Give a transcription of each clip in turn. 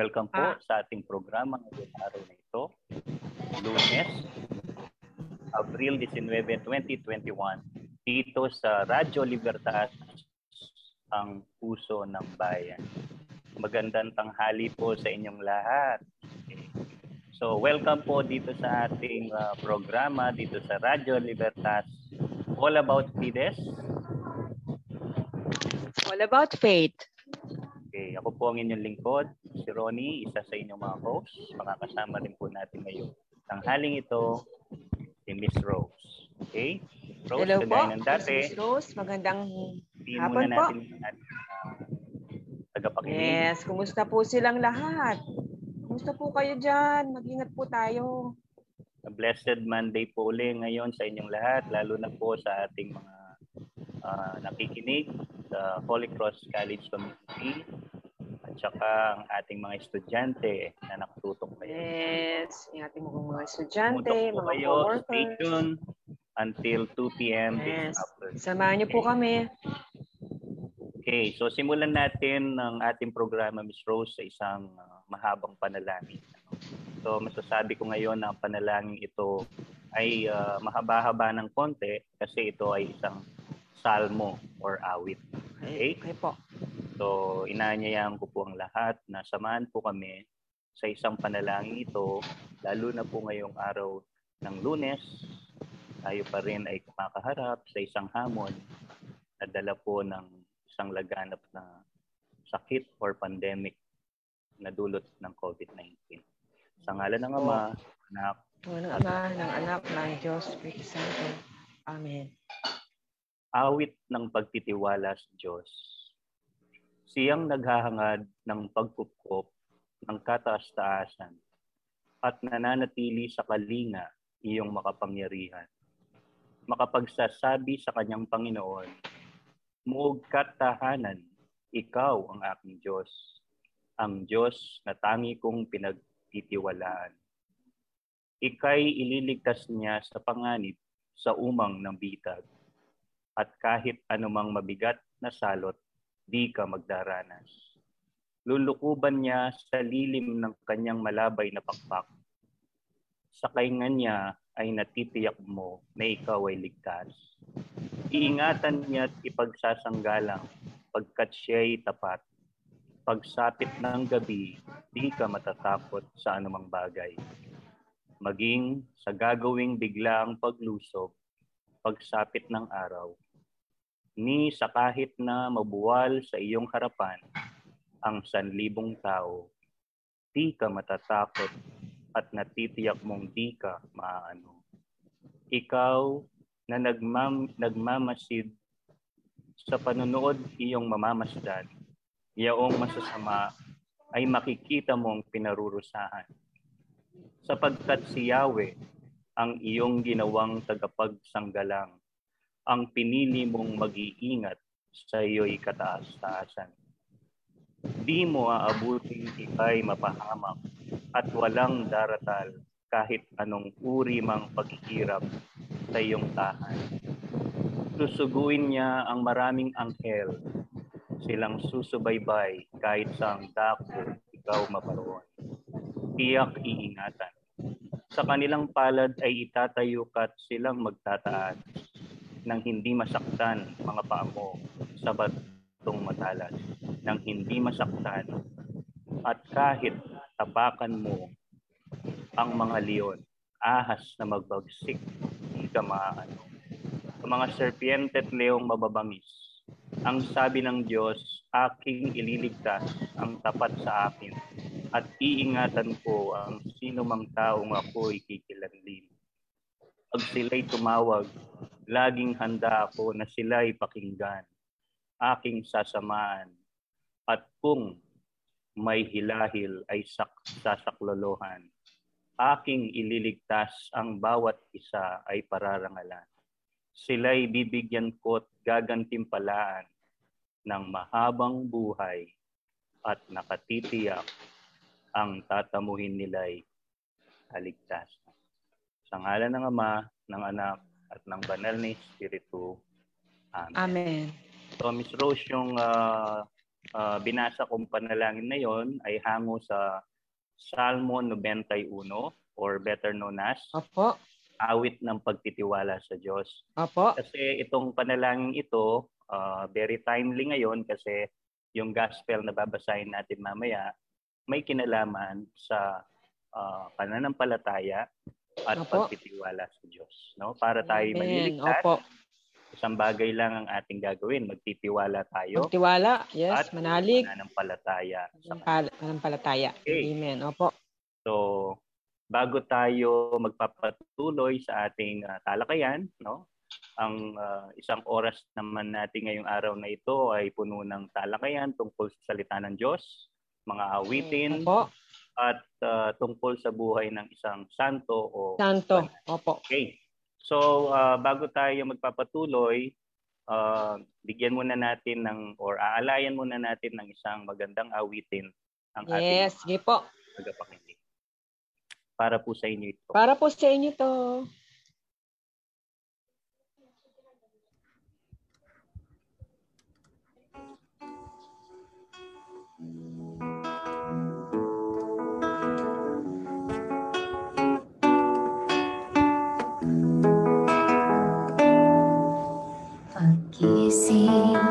Welcome po ah. sa ating programa ngayong araw na ito. Lunes, Abril 19, 2021. Dito sa Radyo Libertad, ang puso ng bayan. Magandang tanghali po sa inyong lahat. So, welcome po dito sa ating uh, programa dito sa Radyo Libertas. All about Fides. All about faith. Okay, ako po ang inyong lingkod, si Ronnie, isa sa inyong mga hosts. Makakasama rin po natin ngayon. Tanghaling ito, si Miss Rose. Okay? Rose, Hello po, ng dati, Miss Rose. Magandang hapon po. Natin, uh. Yes, kumusta po silang lahat? Kumusta po kayo dyan? Mag-ingat po tayo. A blessed Monday po ulit ngayon sa inyong lahat, lalo na po sa ating mga uh, nakikinig sa Holy Cross College Community at saka ang ating mga estudyante na nakatutok ngayon. Yes, yung ating mga estudyante, mga kayo, workers. Stay tuned until 2 p.m. Yes. Samahan niyo po kami. Okay, so simulan natin ang ating programa, Ms. Rose, sa isang uh, mahabang panalangin. So masasabi ko ngayon na ang panalangin ito ay uh, mahaba-haba ng konti kasi ito ay isang salmo or awit. Okay? Okay po. So, inanyayahan ko po ang lahat na samahan po kami sa isang panalangin ito, lalo na po ngayong araw ng lunes, tayo pa rin ay kumakaharap sa isang hamon na dala po ng isang laganap na sakit or pandemic na dulot ng COVID-19. Sa ngalan ng Ama, Anak, ng Ama, ng Anak, ng Diyos, Santo. Amen awit ng pagtitiwala sa Diyos. Siyang naghahangad ng pagkupkop ng kataas-taasan at nananatili sa kalinga iyong makapangyarihan. Makapagsasabi sa kanyang Panginoon, Muog katahanan, ikaw ang aking Diyos, ang Diyos na tangi kong pinagtitiwalaan. Ika'y ililigtas niya sa panganib sa umang ng bitag at kahit anumang mabigat na salot, di ka magdaranas. Lulukuban niya sa lilim ng kanyang malabay na pakpak. Sa kaingan niya ay natitiyak mo na ikaw ay ligtas. Iingatan niya at ipagsasanggalang pagkat siya ay tapat. Pagsapit ng gabi, di ka matatakot sa anumang bagay. Maging sa gagawing biglaang paglusob, pagsapit ng araw, ni sa kahit na mabuwal sa iyong harapan ang sanlibong tao, di ka matatakot at natitiyak mong di ka maaano. Ikaw na nagmam, nagmamasid sa panunood iyong mamamasdan, iyaong masasama ay makikita mong pinarurusahan. Sapagkat si Yahweh ang iyong ginawang tagapagsanggalang ang pinili mong mag-iingat sa iyo'y kataas-taasan. Di mo aabutin ikay mapahamak at walang daratal kahit anong uri mang paghihirap sa iyong tahan. Susuguin niya ang maraming anghel, silang susubaybay kahit sa ang dako ikaw maparoon. Tiyak iingatan. Sa kanilang palad ay itatayo ka't silang magtataas nang hindi masaktan mga paa mo sa batong matalas, nang hindi masaktan at kahit tapakan mo ang mga leon, ahas na magbagsik, hindi ka maaano. Mga serpiente at leong mababangis, ang sabi ng Diyos, aking ililigtas ang tapat sa akin at iingatan ko ang sino mang taong ako'y kikilanlin. Pag sila'y tumawag, laging handa ako na sila'y pakinggan, aking sasamaan. At kung may hilahil ay sak sasaklolohan, aking ililigtas ang bawat isa ay pararangalan. Sila'y bibigyan ko't gagantimpalaan ng mahabang buhay at nakatitiyak ang tatamuhin nila'y kaligtasan. Sa ngalan ng Ama, ng Anak, at ng banal na Espiritu. Amen. Amen. So, Ms. Rose, yung uh, uh, binasa kong panalangin na yon ay hango sa Salmo 91 or better known as Opo. awit ng pagtitiwala sa Diyos. Opo. Kasi itong panalangin ito, uh, very timely ngayon kasi yung gospel na babasahin natin mamaya may kinalaman sa uh, pananampalataya at Opo. pagtitiwala sa Diyos. No? Para tayo Amen. maliligtas, Opo. isang bagay lang ang ating gagawin. Magtitiwala tayo. Magtiwala, yes, at manalig. Mananampalataya. Mananampalataya. Okay. Amen. Opo. So, bago tayo magpapatuloy sa ating uh, talakayan, no? Ang uh, isang oras naman natin ngayong araw na ito ay puno ng talakayan tungkol sa salita ng Diyos, mga awitin, Opo at uh, tungkol sa buhay ng isang santo o santo. Opo. Okay. So uh, bago tayo magpapatuloy, uh, bigyan muna natin ng or aalayan muna natin ng isang magandang awitin ang yes, ating Yes, sige po. Para po sa inyo ito. Para po sa inyo to. easy.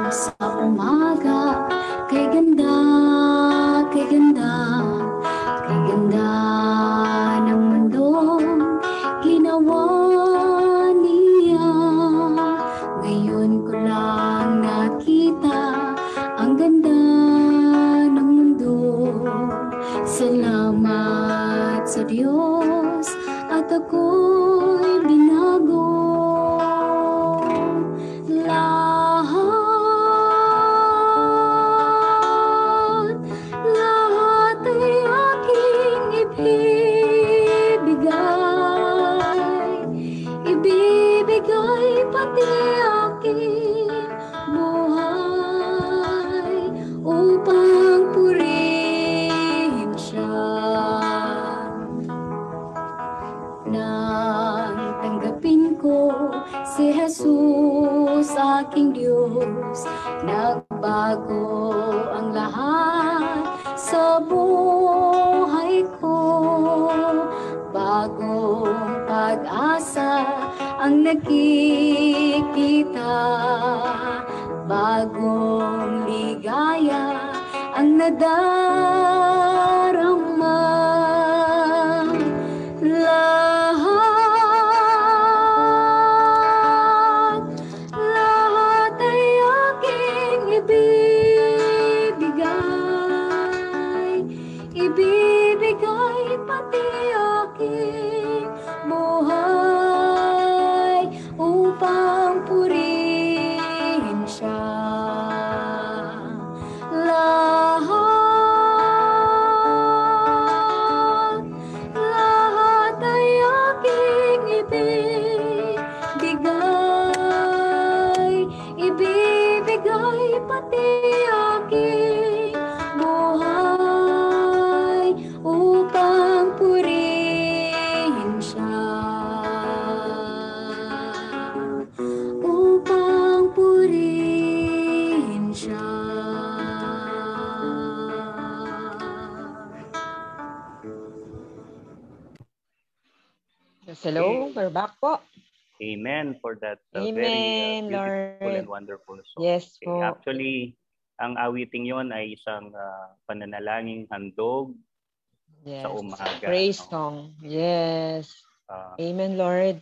Amen for that uh, Amen, very uh, beautiful Lord. and wonderful song. Yes po. Actually, ang awiting yon ay isang uh, pananalangin handog yes. sa umaga. Praise no? song. Yes. Uh, Amen, Lord.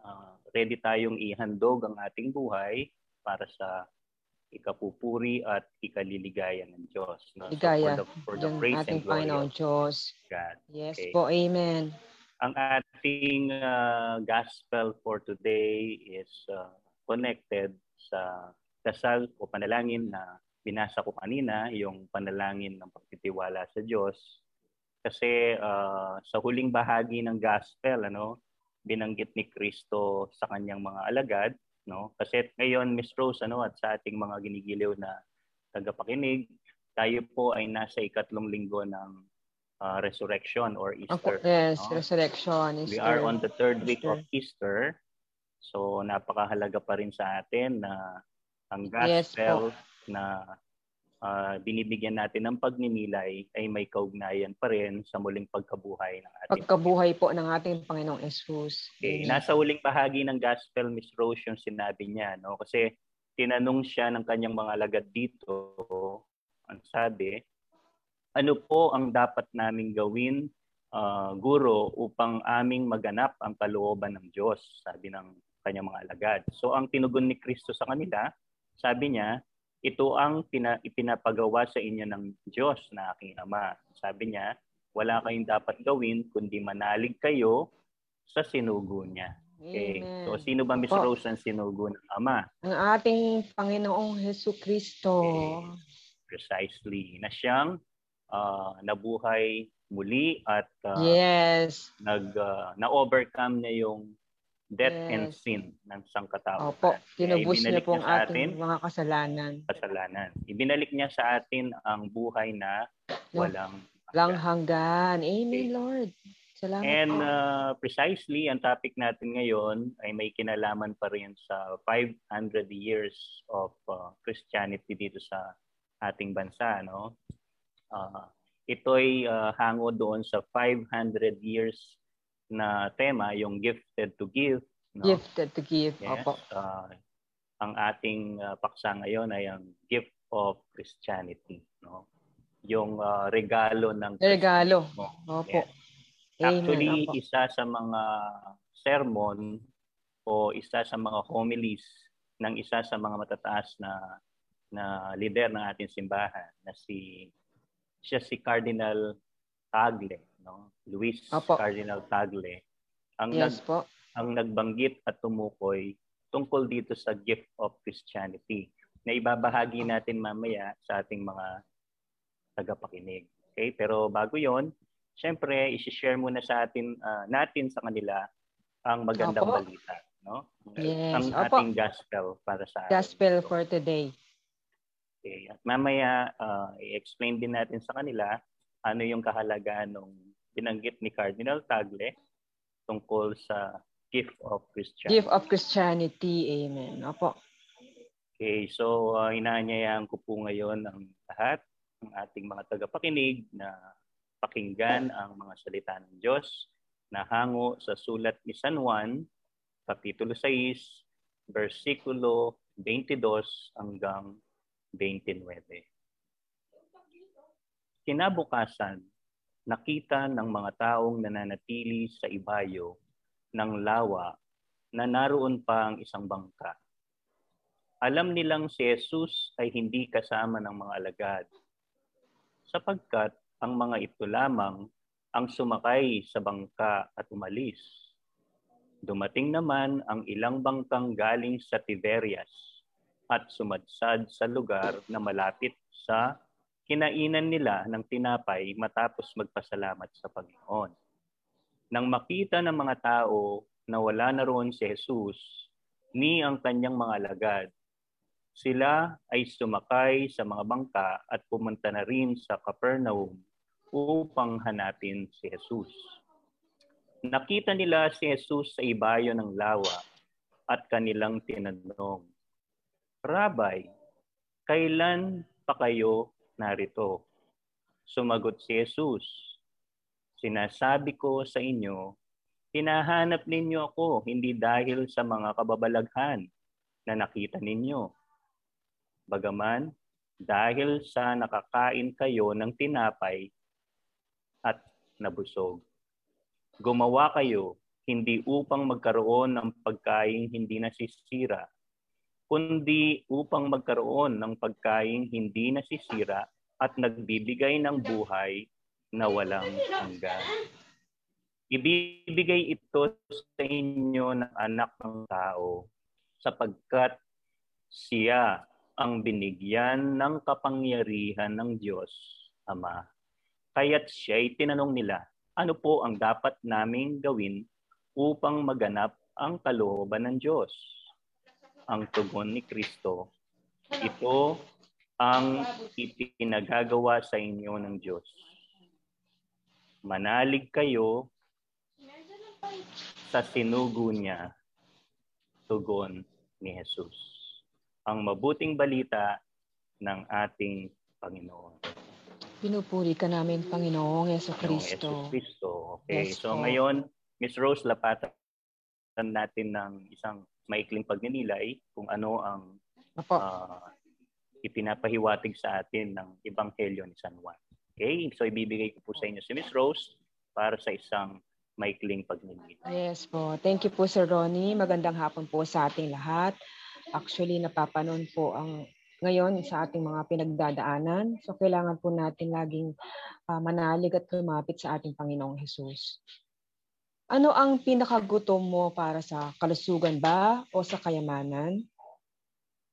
Uh, ready tayong ihandog ang ating buhay para sa ikapupuri at ikaliligayan ng Diyos. No? Ligaya. So for the, for the praise and glory Panginoon Diyos. God. Yes okay. po. Amen. Ang ating uh, gospel for today is uh, connected sa dasal o panalangin na binasa ko kanina, yung panalangin ng pagtitiwala sa Diyos. Kasi uh, sa huling bahagi ng gospel, ano, binanggit ni Kristo sa kanyang mga alagad, no? Kasi ngayon, Miss Rose, ano, at sa ating mga ginigiliw na tagapakinig, tayo po ay nasa ikatlong linggo ng uh, resurrection or Easter. yes, no? resurrection. Easter. We are on the third Easter. week of Easter. So napakahalaga pa rin sa atin na ang gospel yes, na uh, binibigyan natin ng pagninilay ay may kaugnayan pa rin sa muling pagkabuhay ng ating Pagkabuhay po ng ating Panginoong Jesus. Okay. Nasa huling bahagi ng Gospel, Miss Rose, yung sinabi niya. No? Kasi tinanong siya ng kanyang mga alagad dito, ang sabi, ano po ang dapat naming gawin, uh, guro, upang aming maganap ang kalooban ng Diyos, sabi ng kanyang mga alagad. So ang tinugon ni Kristo sa kanila, sabi niya, ito ang pina, ipinapagawa sa inyo ng Diyos na aking Ama. Sabi niya, wala kayong dapat gawin kundi manalig kayo sa sinugo niya. Okay. Amen. So sino ba Miss. Rose ang sinugo ng Ama? Ang ating Panginoong Heso Kristo. Okay. Precisely. Na siyang uh, nabuhay muli at uh, yes. nag uh, na-overcome niya yung death yes. and sin ng sangkatao. Opo, tinubos niya po ang ating mga kasalanan. Kasalanan. Ibinalik niya sa atin ang buhay na walang Walang hanggan. Amen, okay. Lord. Salamat And uh, precisely, ang topic natin ngayon ay may kinalaman pa rin sa 500 years of uh, Christianity dito sa ating bansa. No? Uh, ito'y uh, hango doon sa 500 years na tema, yung gifted to give. No? Gifted to give, yes. opo. Uh, ang ating uh, paksa ngayon ay ang gift of Christianity. No? Yung uh, regalo ng Regalo, opo. Yes. Actually, Amen, isa sa mga sermon o isa sa mga homilies ng isa sa mga matataas na na leader ng ating simbahan na si siya si Cardinal Tagle no? Luis Opo. Cardinal Tagle, ang yes, nag, po. ang nagbanggit at tumukoy tungkol dito sa gift of Christianity na ibabahagi natin mamaya sa ating mga tagapakinig. Okay? Pero bago 'yon, syempre i-share muna sa atin uh, natin sa kanila ang magandang Opo. balita, no? Yes. Ang Opo. ating gospel para sa Gospel atin. for today. Okay. At mamaya uh, i-explain din natin sa kanila ano yung kahalagaan ng binanggit ni Cardinal Tagle tungkol sa gift of Christianity. Gift of Christianity. Amen. Opo. Okay, so uh, inaanyayahan ko po ngayon ang lahat ng ating mga tagapakinig na pakinggan ang mga salita ng Diyos na hango sa sulat ni San Juan, Kapitulo 6, versikulo 22 hanggang 29. Kinabukasan, nakita ng mga taong nananatili sa ibayo ng lawa na naroon pa ang isang bangka. Alam nilang si Jesus ay hindi kasama ng mga alagad, sapagkat ang mga ito lamang ang sumakay sa bangka at umalis. Dumating naman ang ilang bangkang galing sa Tiberias at sumadsad sa lugar na malapit sa kinainan nila ng tinapay matapos magpasalamat sa Panginoon. Nang makita ng mga tao na wala na roon si Jesus, ni ang kanyang mga alagad, sila ay sumakay sa mga bangka at pumunta na rin sa Capernaum upang hanapin si Jesus. Nakita nila si Jesus sa ibayo ng lawa at kanilang tinanong, Rabay, kailan pa kayo narito. Sumagot si Jesus, Sinasabi ko sa inyo, hinahanap ninyo ako hindi dahil sa mga kababalaghan na nakita ninyo. Bagaman, dahil sa nakakain kayo ng tinapay at nabusog. Gumawa kayo hindi upang magkaroon ng pagkain hindi nasisira, kundi upang magkaroon ng pagkain hindi nasisira at nagbibigay ng buhay na walang hanggan. Ibibigay ito sa inyo ng anak ng tao sapagkat siya ang binigyan ng kapangyarihan ng Diyos, Ama. Kaya't siya'y tinanong nila, ano po ang dapat naming gawin upang maganap ang kalooban ng Diyos? Ang tugon ni Kristo. Ito ang ipinagagawa sa inyo ng Diyos. Manalig kayo sa sinugo niya, tugon ni Jesus. Ang mabuting balita ng ating Panginoon. Pinupuri ka namin, Panginoong Yeso Kristo. Yeso Kristo. Okay, yes, so po. ngayon, Miss Rose, lapatan natin ng isang maikling pagninilay kung ano ang uh, ipinapahiwatig sa atin ng Ebanghelyo ni San Juan. Okay, so ibibigay ko po sa inyo si Miss Rose para sa isang maikling pagninilay. Yes po. Thank you po Sir Ronnie. Magandang hapon po sa ating lahat. Actually, napapanon po ang ngayon sa ating mga pinagdadaanan. So kailangan po natin laging uh, manalig at lumapit sa ating Panginoong Hesus. Ano ang pinakagutom mo para sa kalusugan ba o sa kayamanan?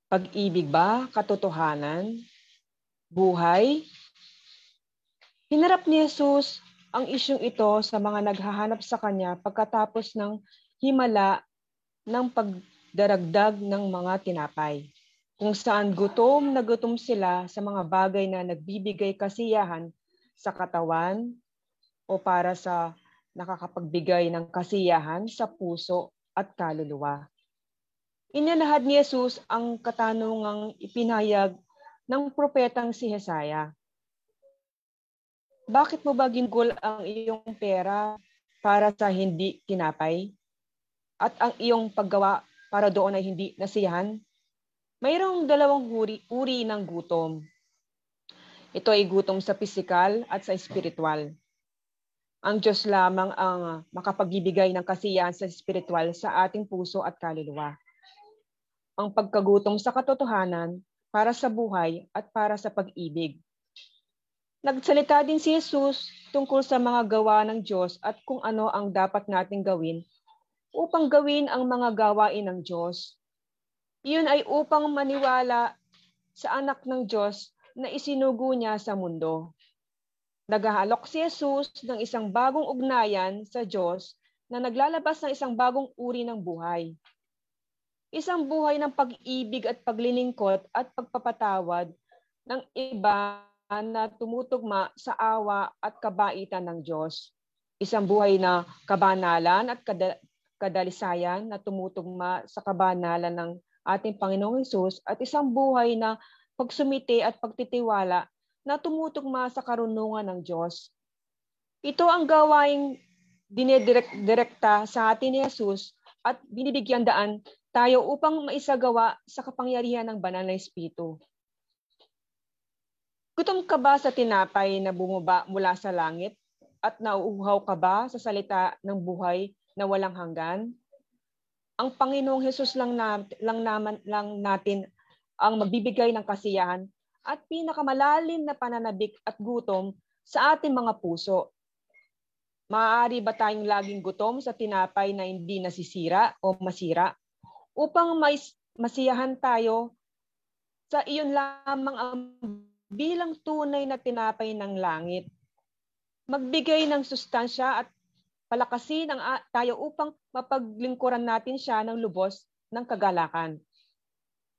Pag-ibig ba? Katotohanan? Buhay? Hinarap ni Jesus ang isyong ito sa mga naghahanap sa Kanya pagkatapos ng himala ng pagdaragdag ng mga tinapay kung saan gutom na gutom sila sa mga bagay na nagbibigay kasiyahan sa katawan o para sa nakakapagbigay ng kasiyahan sa puso at kaluluwa. Inilahad ni Jesus ang katanungang ipinayag ng propetang si Hesaya. Bakit mo ba ginggol ang iyong pera para sa hindi tinapay? At ang iyong paggawa para doon ay hindi nasiyahan? Mayroong dalawang uri, uri ng gutom. Ito ay gutom sa pisikal at sa espiritual. Ang Diyos lamang ang makapagbibigay ng kasiyahan sa espiritual sa ating puso at kaluluwa. Ang pagkagutom sa katotohanan para sa buhay at para sa pag-ibig. Nagsalita din si Jesus tungkol sa mga gawa ng Diyos at kung ano ang dapat nating gawin upang gawin ang mga gawain ng Diyos iyon ay upang maniwala sa anak ng Diyos na isinugo niya sa mundo. Naghahalok si Jesus ng isang bagong ugnayan sa Diyos na naglalabas ng isang bagong uri ng buhay. Isang buhay ng pag-ibig at paglilingkot at pagpapatawad ng iba na tumutugma sa awa at kabaitan ng Diyos. Isang buhay na kabanalan at kadalisayan na tumutugma sa kabanalan ng ating Panginoong Hesus at isang buhay na pagsumite at pagtitiwala na tumutugma sa karunungan ng Diyos. Ito ang gawaing dinedirekta sa atin ni Jesus at binibigyan daan tayo upang maisagawa sa kapangyarihan ng banal na Espiritu. Gutom ka ba sa tinapay na bumaba mula sa langit at nauuhaw ka ba sa salita ng buhay na walang hanggan? ang Panginoong Hesus lang, na, lang, naman, lang natin ang magbibigay ng kasiyahan at pinakamalalim na pananabik at gutom sa ating mga puso. Maaari ba tayong laging gutom sa tinapay na hindi nasisira o masira upang may masiyahan tayo sa iyon lamang ang bilang tunay na tinapay ng langit. Magbigay ng sustansya at palakasin ang tayo upang mapaglingkuran natin siya ng lubos ng kagalakan.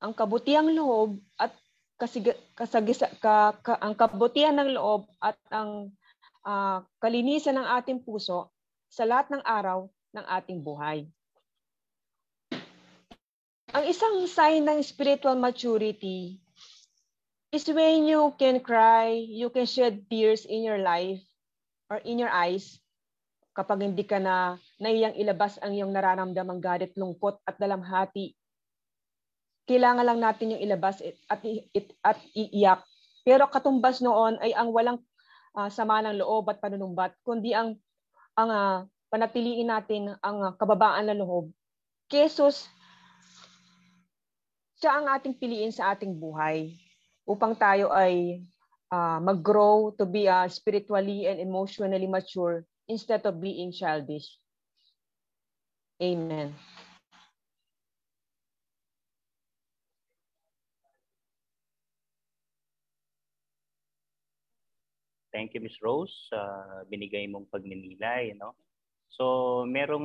Ang kabutiang loob at kasig, kasagisa, ka, ka, ang kabutihan ng loob at ang uh, kalinisan ng ating puso sa lahat ng araw ng ating buhay. Ang isang sign ng spiritual maturity is when you can cry, you can shed tears in your life or in your eyes kapag hindi ka na naiyang ilabas ang iyong nararamdamang galit, lungkot at dalamhati, kailangan lang natin yung ilabas at, at, at iiyak. Pero katumbas noon ay ang walang uh, sama ng loob at panunumbat, kundi ang ang uh, panatiliin natin ang uh, kababaan ng loob. Jesus, siya ang ating piliin sa ating buhay upang tayo ay uh, mag-grow to be uh, spiritually and emotionally mature instead of being childish. Amen. Thank you, Ms. Rose, sa uh, binigay mong pagninilay. No? So, merong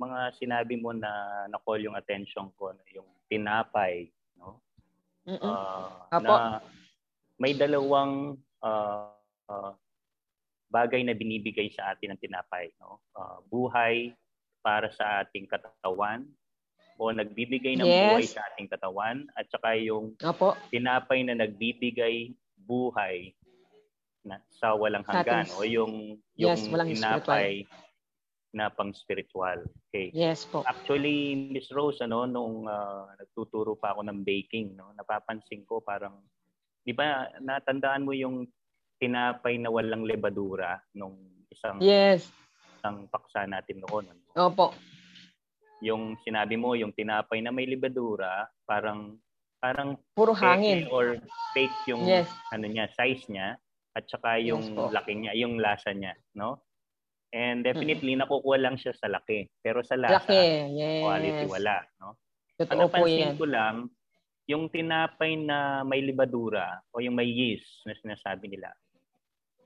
mga sinabi mo na na-call yung attention ko, yung tinapay. No? Uh, na may dalawang uh, uh, bagay na binibigay sa atin ng tinapay. No? Uh, buhay para sa ating katawan o nagbibigay ng yes. buhay sa ating katawan at saka yung Opo. tinapay na nagbibigay buhay na sa walang hanggan o yung yung yes, tinapay na pang spiritual. Okay. Yes po. Actually, Miss Rose, ano, nung uh, nagtuturo pa ako ng baking, no, napapansin ko parang, di ba, natandaan mo yung tinapay na walang lebadura nung isang yes. isang paksa natin noon. Ano? Opo. Yung sinabi mo, yung tinapay na may lebadura, parang parang puro hangin or fake yung yes. ano niya, size niya at saka yung yes, laki niya, yung lasa niya, no? And definitely, mm-hmm. nakukuha lang siya sa laki. Pero sa lasa, laki. Yes. quality wala. No? Totoo ano po yan. ko lang, yung tinapay na may libadura o yung may yeast na sinasabi nila,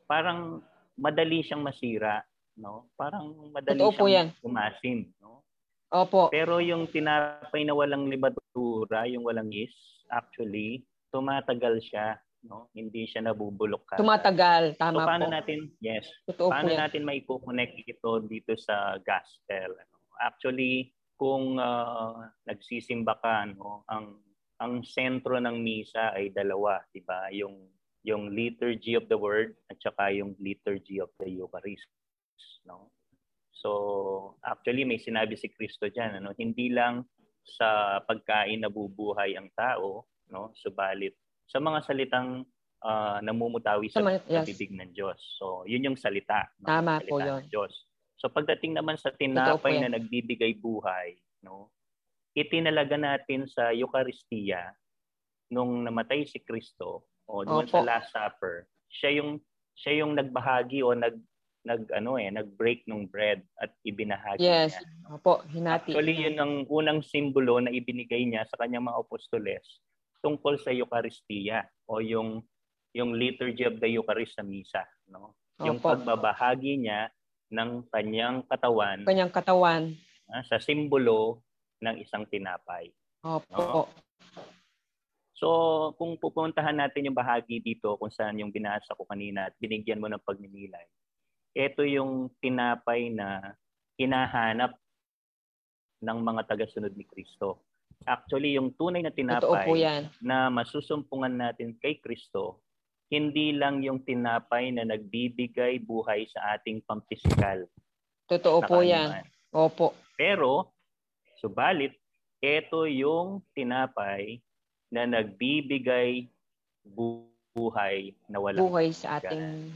parang madali siyang masira. No? Parang madali Totoo siyang umasin. No? Opo. Pero yung tinapay na walang libadura, yung walang yeast, actually, tumatagal siya no? Hindi siya nabubulok ka. Tumatagal, tama so, paano po. natin, yes. Totoo paano po natin mai-connect ito dito sa gospel? Ano? Actually, kung uh, nagsisimba ka, no, ang ang sentro ng misa ay dalawa, 'di ba? Yung yung liturgy of the word at saka yung liturgy of the Eucharist, no? So, actually may sinabi si Kristo diyan, ano, hindi lang sa pagkain nabubuhay ang tao, no? Subalit sa mga salitang uh, namumutawi sa, yes. sa bibig ng Diyos. So, yun yung salita. No? Tama salita po yun. Ng Diyos. So, pagdating naman sa tinapay na nagbibigay buhay, no? itinalaga natin sa Eucharistia nung namatay si Kristo o doon sa Last Supper, siya yung siya yung nagbahagi o nag nag ano eh nag-break ng bread at ibinahagi yes. niya. Yes. Opo, hinati. Actually, yun ang unang simbolo na ibinigay niya sa kanyang mga apostoles tungkol sa Eucharistia o yung yung liturgy of the Eucharist sa misa, no? Yung Opo. pagbabahagi niya ng kanyang katawan, kanyang katawan uh, sa simbolo ng isang tinapay. Opo. No? So, kung pupuntahan natin yung bahagi dito kung saan yung binasa ko kanina at binigyan mo ng pagninilay, ito yung tinapay na hinahanap ng mga tagasunod ni Kristo. Actually, yung tunay na tinapay na masusumpungan natin kay Kristo, hindi lang yung tinapay na nagbibigay buhay sa ating pampisikal. Totoo po yan. Opo. Pero, subalit, ito yung tinapay na nagbibigay buhay na walang buhay sa ating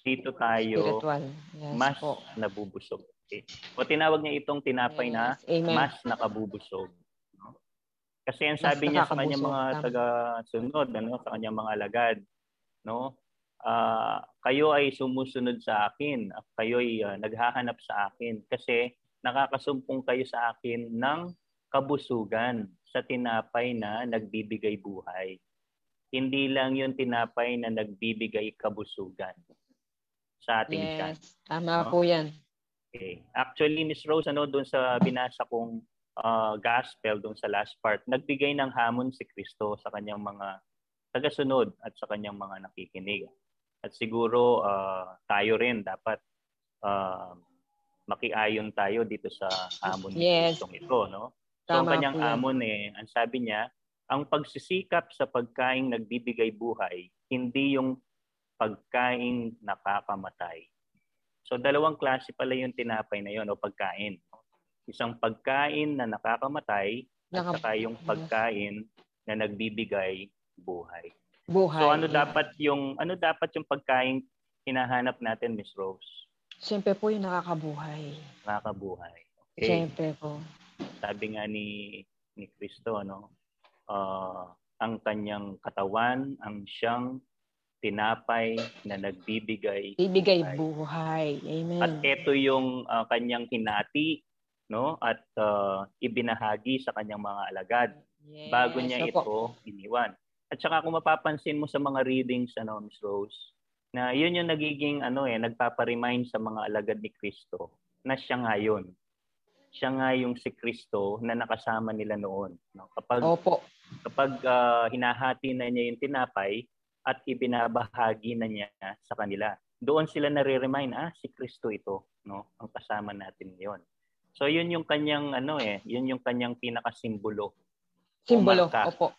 dito tayo spiritual. Yes, mas po. nabubusog. Okay. O tinawag niya itong tinapay yes. na Amen. mas nakabubusog. Kasi ang sabi niya sa kanyang mga taga-sunod, ano, sa kanyang mga alagad, no? Uh, kayo ay sumusunod sa akin, kayo ay uh, naghahanap sa akin kasi nakakasumpong kayo sa akin ng kabusugan sa tinapay na nagbibigay buhay. Hindi lang yung tinapay na nagbibigay kabusugan sa ating yes, tiyan. Tama no? po yan. Okay. Actually, Miss Rose, ano, doon sa binasa kong uh, gospel doon sa last part, nagbigay ng hamon si Kristo sa kanyang mga tagasunod at sa kanyang mga nakikinig. At siguro uh, tayo rin dapat uh, makiayon tayo dito sa hamon ni yes. Kristo ito, no? So Tama ang kanyang po. hamon eh, ang sabi niya, ang pagsisikap sa pagkain nagbibigay buhay, hindi yung pagkain nakakamatay. So dalawang klase pala yung tinapay na yon o pagkain. Isang pagkain na nakakamatay Naka- at saka yung pagkain na nagbibigay buhay. Buhay. So ano dapat yung ano dapat yung pagkain hinahanap natin, Miss Rose? Siyempre po yung nakakabuhay. Nakakabuhay. Okay. Siyempre po. Sabi nga ni ni Kristo, no? Uh, ang kanyang katawan, ang siyang tinapay na nagbibigay Bibigay buhay. buhay. Amen. At ito yung uh, kanyang hinati no at uh, ibinahagi sa kanyang mga alagad yes. bago niya so, ito po. iniwan. At saka kung mapapansin mo sa mga readings ano Miss Rose na yun yung nagiging ano eh nagpapa-remind sa mga alagad ni Kristo na siya ngayon. Siya nga yung si Kristo na nakasama nila noon. No? Kapag Opo. kapag uh, hinahati na niya yung tinapay at ibinabahagi na niya sa kanila, doon sila nare-remind, ah, si Kristo ito, no? Ang kasama natin ngayon. So yun yung kanyang ano eh, yun yung kanyang pinakasimbolo. Simbolo, opo.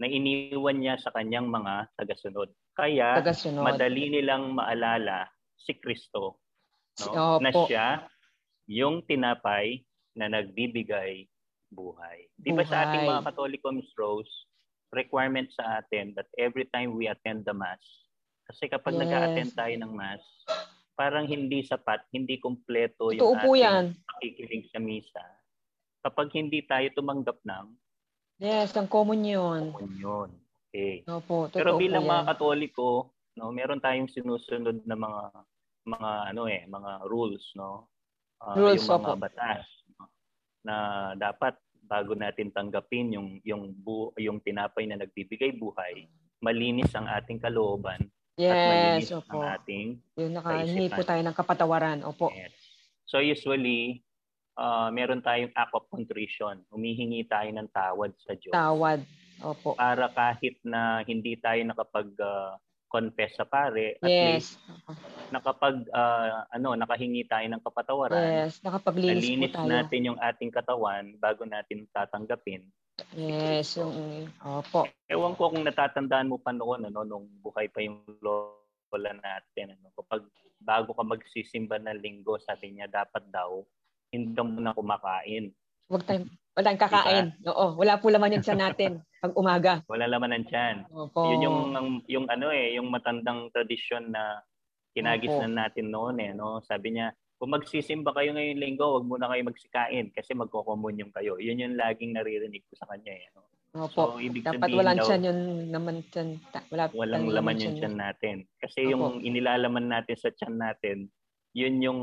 na iniwan niya sa kanyang mga tagasunod. Kaya tagasunod. madali nilang maalala si Kristo no? na siya yung tinapay na nagbibigay buhay. Di ba sa ating mga Katoliko, Miss Rose, requirement sa atin that every time we attend the Mass, kasi kapag yes. nag-attend tayo ng Mass, parang hindi sapat, hindi kumpleto yung Totoo ating yan. pakikiling sa misa. Kapag hindi tayo tumanggap ng Yes, ang communion. Communion. Okay. Opo, Pero bilang mga Katoliko, no, meron tayong sinusunod na mga mga ano eh, mga rules, no? Uh, rules, yung mga opo. batas no? na dapat bago natin tanggapin yung yung bu, yung tinapay na nagbibigay buhay, malinis ang ating kalooban yes, at malinis opo. ang ating yung nakahingi po tayo ng kapatawaran. Opo. Yes. So usually uh, meron tayong act of contrition. Humihingi tayo ng tawad sa Diyos. Tawad. Opo. Para kahit na hindi tayo nakapag uh, confess sa pare, at yes. least nakapag uh, ano, nakahingi tayo ng kapatawaran. Yes, nakapaglinis Nalinis po tayo. natin yung ating katawan bago natin tatanggapin. Yes, yung opo. Ewan ko kung natatandaan mo pa noon ano nung buhay pa yung lola natin ano kapag bago ka magsisimba ng linggo sabi niya dapat daw hindi ka muna kumakain. Huwag tayong, wala tayong kakain. Diba? Oo, wala po laman yan sa natin pag umaga. Wala laman ng tiyan. Opo. Yun yung, yung ano eh, yung matandang tradisyon na kinagis na natin noon eh. No? Sabi niya, kung magsisimba kayo ngayong linggo, huwag muna kayo magsikain kasi magkokomunyon kayo. Yun yung laging naririnig ko sa kanya. Eh, no? Opo. So, ibig Dapat walang daw, tiyan yung naman tiyan. Wala walang laman yung tiyan natin. Kasi Opo. yung inilalaman natin sa tiyan natin, yun yung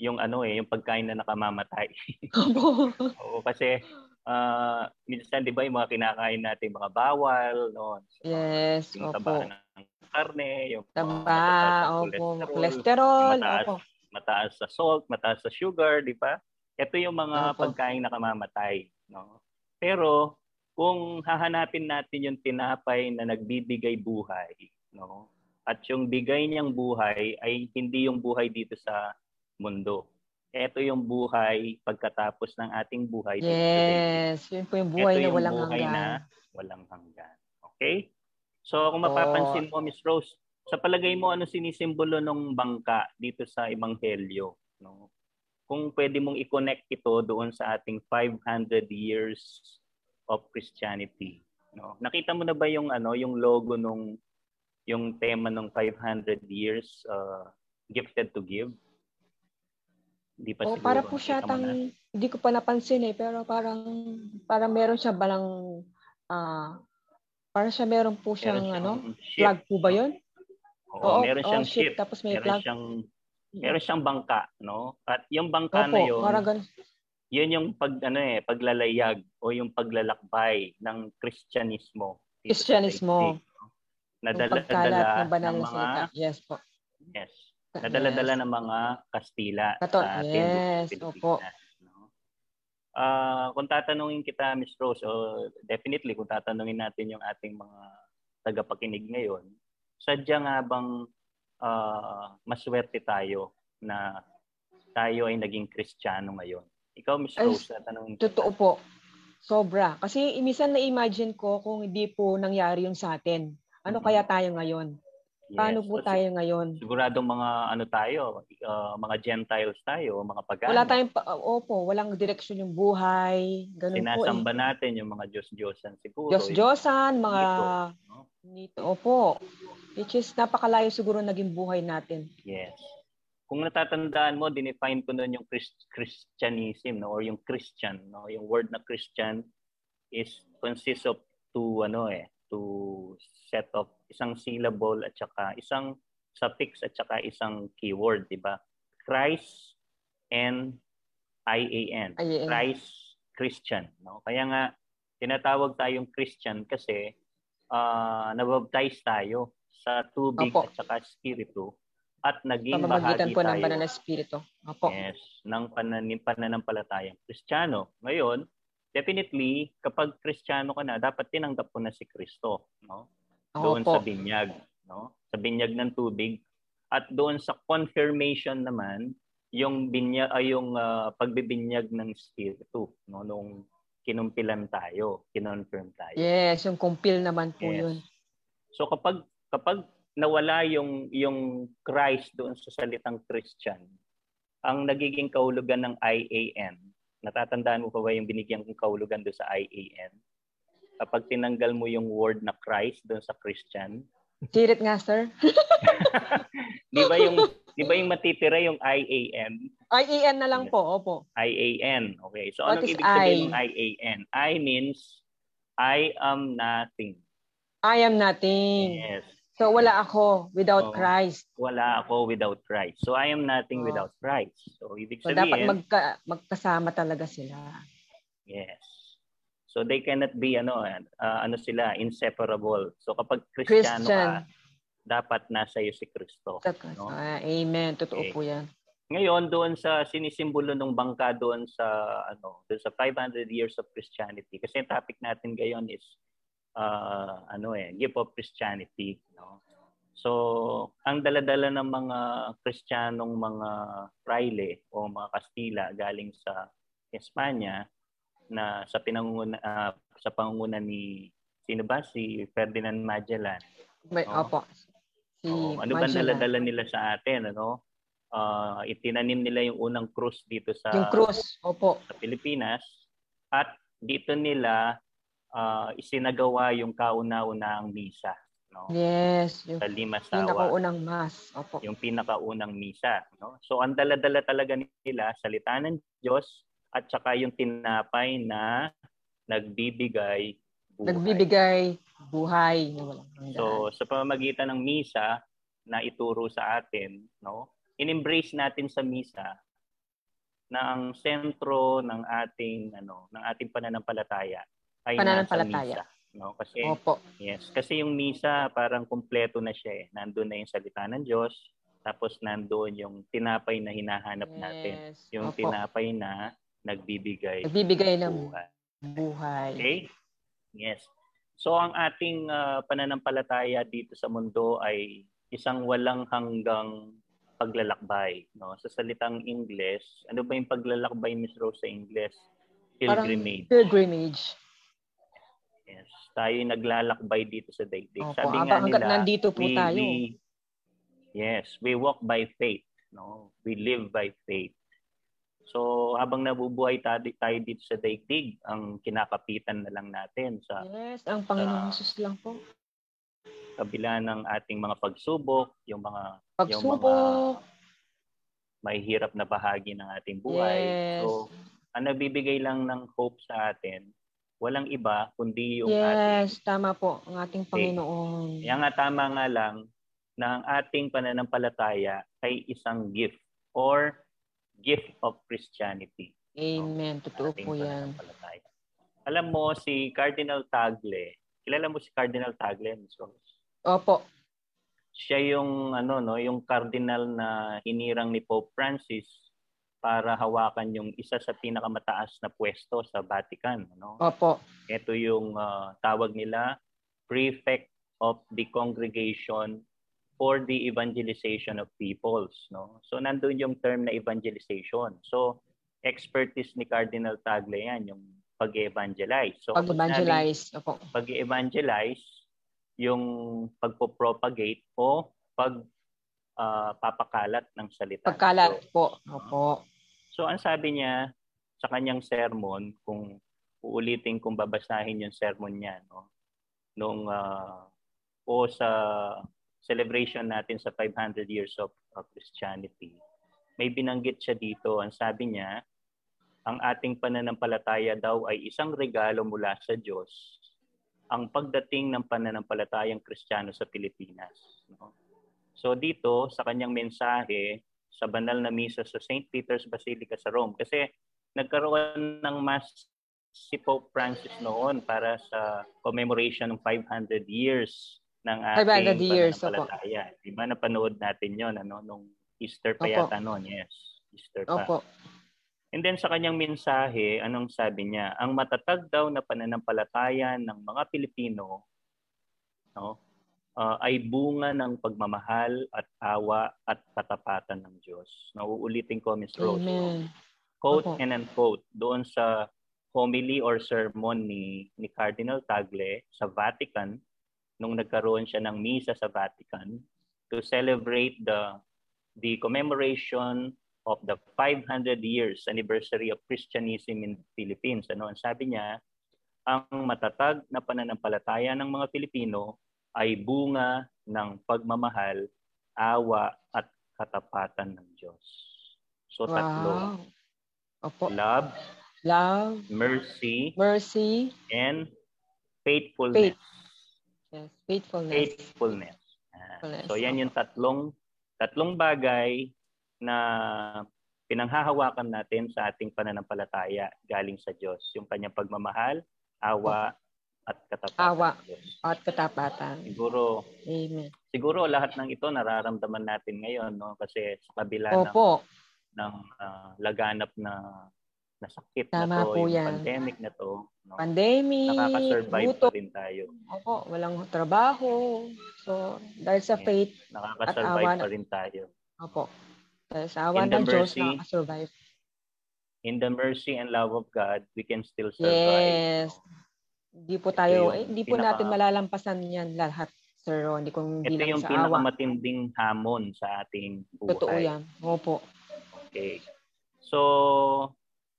yung ano eh, yung pagkain na nakamamatay. Oo, kasi uh, minsan 'di ba yung mga kinakain natin mga bawal, no? So, yes, yung taba ng karne, yung taba, opo, cholesterol, mataas, opo. Mataas sa salt, mataas sa sugar, 'di ba? Ito yung mga opo. pagkain nakamamatay, no? Pero kung hahanapin natin yung tinapay na nagbibigay buhay, no? At yung bigay niyang buhay ay hindi yung buhay dito sa mundo. Ito yung buhay pagkatapos ng ating buhay. Yes, yun po yung buhay Ito na walang buhay hanggan. na walang hanggan. Okay? So kung mapapansin mo, Miss Rose, sa palagay mo, ano sinisimbolo ng bangka dito sa Ebanghelyo? No? Kung pwede mong i-connect ito doon sa ating 500 years of Christianity. No? Nakita mo na ba yung ano, yung logo nung yung tema ng 500 years uh, gifted to give? Hindi pa oh, siguro. Para po siya tang, hindi ko pa napansin eh, pero parang, parang meron siya balang, ah, uh, para siya meron po siyang, meron siyang ano, ship. flag po ba yun? Oo, Oo meron siyang oh, ship, ship. Tapos may meron flag. Siyang, meron siyang bangka, no? At yung bangka Opo, na yun, parang ganun. yun yung pag, ano eh, paglalayag o yung paglalakbay ng Kristyanismo. Kristyanismo. Nadala-dala ng, ng mga... Yes po. Yes Nadala-dala yes. ng mga Kastila Kato, sa yes, opo. No? Uh, kung tatanungin kita, Miss Rose, oh, definitely kung tatanungin natin yung ating mga tagapakinig ngayon, sadya nga bang uh, maswerte tayo na tayo ay naging Kristiyano ngayon? Ikaw, Miss Rose, tatanungin kita. Totoo po. Sobra. Kasi imisan na-imagine ko kung hindi po nangyari yung sa atin. Ano mm-hmm. kaya tayo ngayon? Yes. Paano po tayo ngayon? Siguradong mga ano tayo, uh, mga Gentiles tayo, mga pagano. Wala tayong, uh, opo, walang direksyon yung buhay. Ganun Sinasamba po, eh. natin yung mga Diyos-Diyosan siguro. Diyos-Diyosan, mga nito, no? nito. Opo. Which is napakalayo siguro naging buhay natin. Yes. Kung natatandaan mo, dinefine ko noon yung Christ- Christianism no? or yung Christian. No? Yung word na Christian is consists of two ano eh, two set of isang syllable at saka isang suffix at saka isang keyword, di ba? Christ and IAN. IAN. Christ Christian. No? Kaya nga, tinatawag tayong Christian kasi uh, nabaptize tayo sa tubig Opo. at saka spirito at naging bahagi po tayo. ng banal na spirito. Opo. Yes, ng pananim, pananampalatayang Kristiyano. Ngayon, definitely, kapag Kristiyano ka na, dapat tinanggap mo na si Kristo. No? doon Opo. sa binyag, no? Sa binyag ng tubig at doon sa confirmation naman yung binya ay yung uh, pagbibinyag ng spirito no nung kinumpilan tayo, kinonfirm tayo. Yes, yung kumpil naman po yes. yun. So kapag kapag nawala yung yung Christ doon sa salitang Christian, ang nagiging kahulugan ng IAN, natatandaan mo pa ba yung binigyan kong kahulugan doon sa IAN? Kapag tinanggal mo yung word na Christ doon sa Christian. Sirit nga, sir. di ba yung di ba yung matitira yung IAN? IAN na lang po, opo. IAN. Okay. So What anong ibig sabihin ng IAN? I means I am nothing. I am nothing. Yes. So wala ako without so, Christ. Wala ako without Christ. So I am nothing oh. without Christ. So ibig sabihin, so, dapat magka, magkasama talaga sila. Yes. So they cannot be ano uh, ano sila inseparable. So kapag Kristiyano Christian. ka, dapat nasa iyo si Kristo. No? Uh, amen. Totoo okay. po 'yan. Ngayon doon sa sinisimbolo ng bangka doon sa ano, doon sa 500 years of Christianity kasi yung topic natin ngayon is uh, ano eh, gift of Christianity, no? So, ang daladala ng mga Kristiyanong mga fraile o mga Kastila galing sa Espanya na sa pinangunguna uh, sa pangunguna ni sino ba si Ferdinand Magellan. May, no? opo. Si oh, ano ba daladala nila sa atin, ano? Uh, itinanim nila yung unang krus dito sa Yung krus, opo. Sa Pilipinas at dito nila uh, isinagawa yung kauna-unahang misa. No? Yes. Yung sa Limasawa. Pinakaunang mas. Opo. Yung pinakaunang misa. No? So, ang dala-dala talaga nila, salita ng Diyos at saka yung tinapay na nagbibigay buhay. Nagbibigay buhay. so, sa pamamagitan ng misa na ituro sa atin, no? in-embrace natin sa misa na ang sentro ng ating ano ng ating pananampalataya ay pananampalataya. Nasa misa, no? Kasi Opo. yes, kasi yung misa parang kumpleto na siya eh. Nandoon na yung salita ng Diyos, tapos nandoon yung tinapay na hinahanap yes. natin. Yung Opo. tinapay na nagbibigay nagbibigay ng buhay. buhay. Okay? Yes. So ang ating uh, pananampalataya dito sa mundo ay isang walang hanggang paglalakbay, no? Sa salitang English, ano ba yung paglalakbay Miss Rose sa English? Pilgrimage. Parang pilgrimage. Yes. Tayo naglalakbay dito sa daigdig. Opo, Sabi nga nila, nandito po we, tayo. We, yes, we walk by faith. No? We live by faith. So, habang nabubuhay tayo, tayo dito sa daigdig, ang kinakapitan na lang natin sa Yes, ang Panginoon Jesus lang po. Kabila ng ating mga pagsubok, yung mga pagsubok, yung mga may hirap na bahagi ng ating buhay. Yes. So, ang nagbibigay lang ng hope sa atin walang iba kundi yung yes, ating... Yes, tama po. Ang ating Panginoon. Kaya nga tama nga lang na ang ating pananampalataya ay isang gift or gift of Christianity. Amen. No? Totoo po yan. Alam mo, si Cardinal Tagle, kilala mo si Cardinal Tagle, Ms. Rose? Opo. Siya yung ano no, yung cardinal na hinirang ni Pope Francis para hawakan yung isa sa pinakamataas na pwesto sa Vatican. No? Opo. Ito yung uh, tawag nila, Prefect of the Congregation for the Evangelization of Peoples. No? So nandun yung term na evangelization. So expertise ni Cardinal Tagle yan, yung pag-evangelize. So, pag-evangelize. Opo. Pag-evangelize, yung pagpo-propagate o pag uh, papakalat ng salita. Pagkalat po. Opo. So ang sabi niya sa kanyang sermon, kung uulitin kung babasahin yung sermon niya, no? Nung uh, o sa celebration natin sa 500 years of, of Christianity, may binanggit siya dito. Ang sabi niya, ang ating pananampalataya daw ay isang regalo mula sa Diyos ang pagdating ng pananampalatayang Kristiyano sa Pilipinas. No? So dito, sa kanyang mensahe, sa banal na misa sa St. Peter's Basilica sa Rome. Kasi nagkaroon ng mass si Pope Francis noon para sa commemoration ng 500 years ng ating 500 years, pananampalataya. Opo. Di ba napanood natin yon ano, nung Easter pa opo. yata noon. Yes, Easter pa. Opo. And then sa kanyang mensahe, anong sabi niya? Ang matatag daw na pananampalataya ng mga Pilipino no, uh, ay bunga ng pagmamahal at awa at katapatan ng Diyos. Nauulitin ko, Ms. Rose. Amen. Quote Opo. and unquote doon sa homily or sermon ni, ni Cardinal Tagle sa Vatican nung nagkaroon siya ng misa sa Vatican to celebrate the the commemoration of the 500 years anniversary of Christianism in the Philippines. Ano ang sabi niya? Ang matatag na pananampalataya ng mga Pilipino ay bunga ng pagmamahal, awa at katapatan ng Diyos. So tatlo. Wow. Opo. Love, love, mercy, mercy, and faithfulness. Faith. Yes, faithfulness. Faithfulness. So yan yung tatlong tatlong bagay na pinanghahawakan natin sa ating pananampalataya galing sa Diyos. Yung kanyang pagmamahal, awa, at katapatan. Awa at katapatan. Siguro, Amen. siguro lahat ng ito nararamdaman natin ngayon no kasi sa kabila Opo. ng, ng uh, laganap na na sakit Tama na to, po yung yan. pandemic na to. No? Pandemic, Nakaka-survive gutom. pa rin tayo. Opo, walang trabaho. So, dahil sa faith Nakaka-survive at awa pa rin tayo. Opo. Dahil sa awa ng Diyos, nakaka-survive. In the mercy and love of God, we can still survive. Yes. Hindi po tayo, eh, hindi po pinaka, natin malalampasan yan lahat. Sir Ronnie, kung hindi lang yung sa pinakamatinding hamon sa ating buhay. Totoo yan. Opo. Okay. So,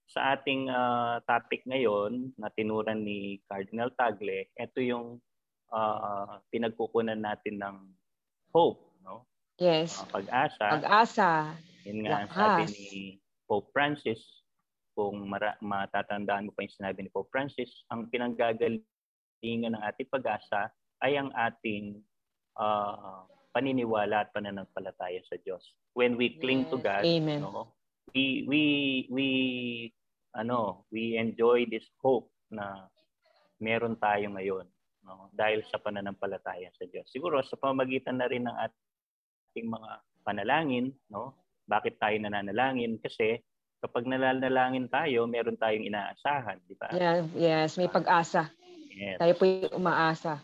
sa ating uh, topic ngayon na tinuran ni Cardinal Tagle, ito yung uh, pinagkukunan natin ng hope, no? Yes. Uh, pag-asa. Pag-asa. Yun nga Lakas. sabi ni Pope Francis, kung mara- matatandaan mo pa yung sinabi ni Pope Francis, ang pinanggagalingan ng ating pag-asa ay ang ating uh, paniniwala at pananampalataya sa Diyos. When we cling yes. to God, Amen. no, we we we ano, we enjoy this hope na meron tayo ngayon no? dahil sa pananampalataya sa Diyos. Siguro sa pamagitan na rin ng ating mga panalangin, no? Bakit tayo nananalangin? Kasi kapag nalalangin tayo, meron tayong inaasahan, di ba? Yeah, yes, may pag-asa. Yes. Tayo po yung umaasa.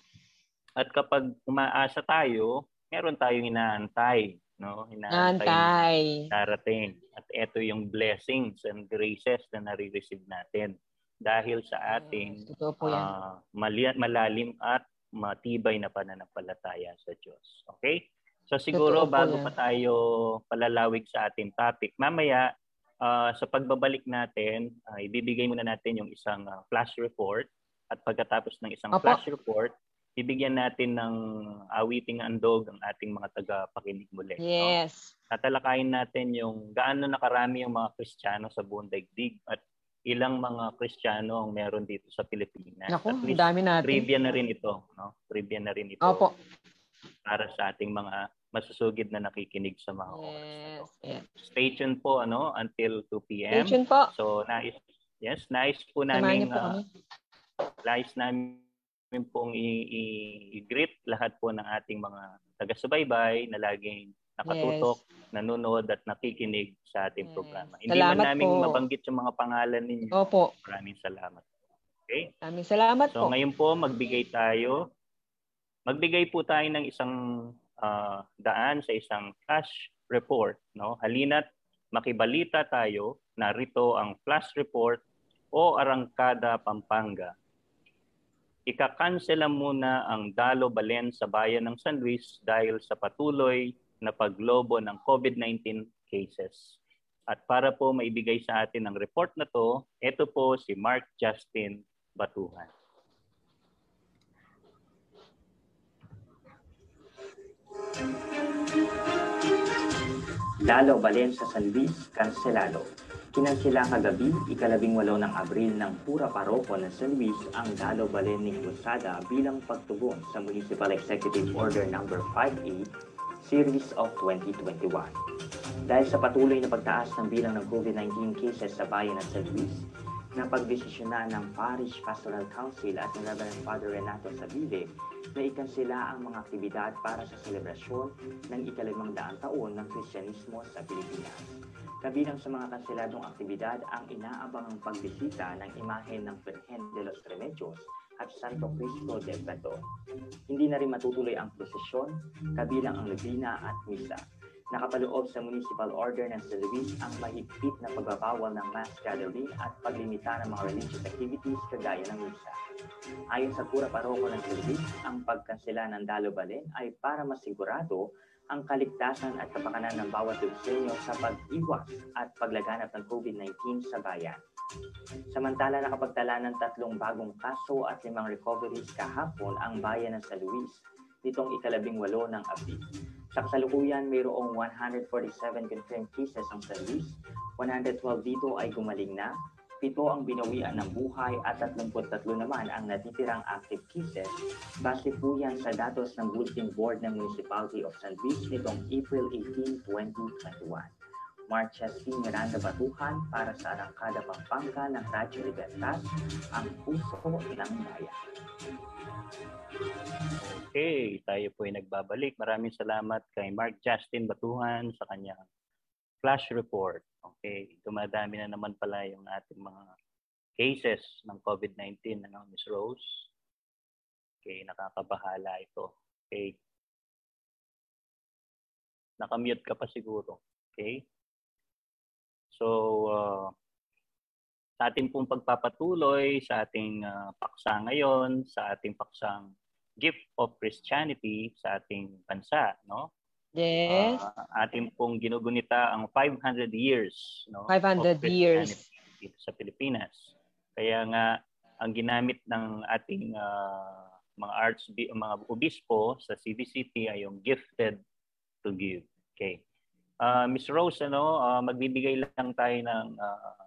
At kapag umaasa tayo, meron tayong inaantay no? Inaantay. Darating. At ito yung blessings and graces na nare-receive natin dahil sa ating yes, uh, malalim at matibay na pananampalataya sa Diyos. Okay? So siguro Totoo bago pa tayo palalawig sa ating topic, mamaya uh, sa pagbabalik natin, uh, ibibigay muna natin yung isang uh, flash report at pagkatapos ng isang Opo. flash report, bibigyan natin ng awiting andog ang ating mga taga-pakinig muli. Yes. No? Tatalakayin natin yung gaano nakarami yung mga Kristiyano sa buong daigdig at ilang mga Kristiyano ang meron dito sa Pilipinas. Naku, at least, dami natin. Trivia na rin ito. No? Trivia na rin ito. Opo. Para sa ating mga masusugid na nakikinig sa mga yes, oras. Yes. Stay tuned po ano until 2 p.m. Stay tuned po. So nais yes, nice po namin uh, nice namin pong i-greet lahat po ng ating mga taga-subaybay na laging nakatutok, yes. nanonood at nakikinig sa ating yes. programa. Hindi salamat man namin po. mabanggit yung mga pangalan ninyo. Opo. Maraming salamat. Okay? Maraming salamat so, po. So ngayon po magbigay tayo magbigay po tayo ng isang uh, daan sa isang flash report, no? Halina't makibalita tayo, narito ang flash report o Arangkada Pampanga ikakansela muna ang Dalo Balen sa bayan ng San Luis dahil sa patuloy na paglobo ng COVID-19 cases. At para po maibigay sa atin ang report na to, ito po si Mark Justin Batuhan. Dalo Balen sa San Luis, kanselado. Kinansila kagabi, ikalabing walo ng Abril ng Pura Paroko ng San Luis ang Dalo Balening Cruzada bilang pagtugon sa Municipal Executive Order No. 5A Series of 2021. Dahil sa patuloy na pagtaas ng bilang ng COVID-19 cases sa bayan ng San Luis, na pagdesisyonan ng Parish Pastoral Council at ng Reverend Father Renato Sabide na ikansila ang mga aktibidad para sa selebrasyon ng ikalimang daang taon ng Kristyanismo sa Pilipinas. Kabilang sa mga kanseladong aktibidad ang inaabangang pagbisita ng imahe ng Virgen de los Remedios at Santo Cristo del Beto. Hindi na rin matutuloy ang prosesyon, kabilang ang Lubina at Misa. Nakapaloob sa municipal order ng San Luis ang mahigpit na pagbabawal ng mass gathering at paglimita ng mga religious activities kagaya ng misa. Ayon sa Pura Paroko ng San Luis, ang pagkansela ng Dalo ay para masigurado ang kaligtasan at kapakanan ng bawat Lugsenyo sa pag-iwas at paglaganap ng COVID-19 sa bayan. Samantala, nakapagtala ng tatlong bagong kaso at limang recoveries kahapon ang bayan ng San Luis nitong ikalabing walo ng Abril. Sa kasalukuyan, mayroong 147 confirmed cases ang San Luis, 112 dito ay gumaling na, Pito ang binawian ng buhay at 33 naman ang natitirang active cases. Base po yan sa datos ng Bulletin Board ng Municipality of San Luis nitong April 18, 2021. Marcia C. Miranda Batuhan para sa Arangkada Pampanga ng Radyo Libertas, ang puso ng bayan. Okay, tayo po ay nagbabalik. Maraming salamat kay Mark Justin Batuhan sa kanyang flash report. Okay, dumadami na naman pala yung ating mga cases ng COVID-19, ano, Ms. Rose? Okay, nakakabahala ito. Okay. Nakamute ka pa siguro. Okay? So, uh, sa ating pong pagpapatuloy, sa ating uh, paksa ngayon, sa ating paksang gift of Christianity sa ating bansa, no? Yes. Uh, atin pong ginugunita ang 500 years no, 500 years dito sa Pilipinas. Kaya nga ang ginamit ng ating uh, mga arts mga obispo sa CBCT ay yung gifted to give. Okay. Uh, Miss Rose ano, uh, magbibigay lang tayo ng uh,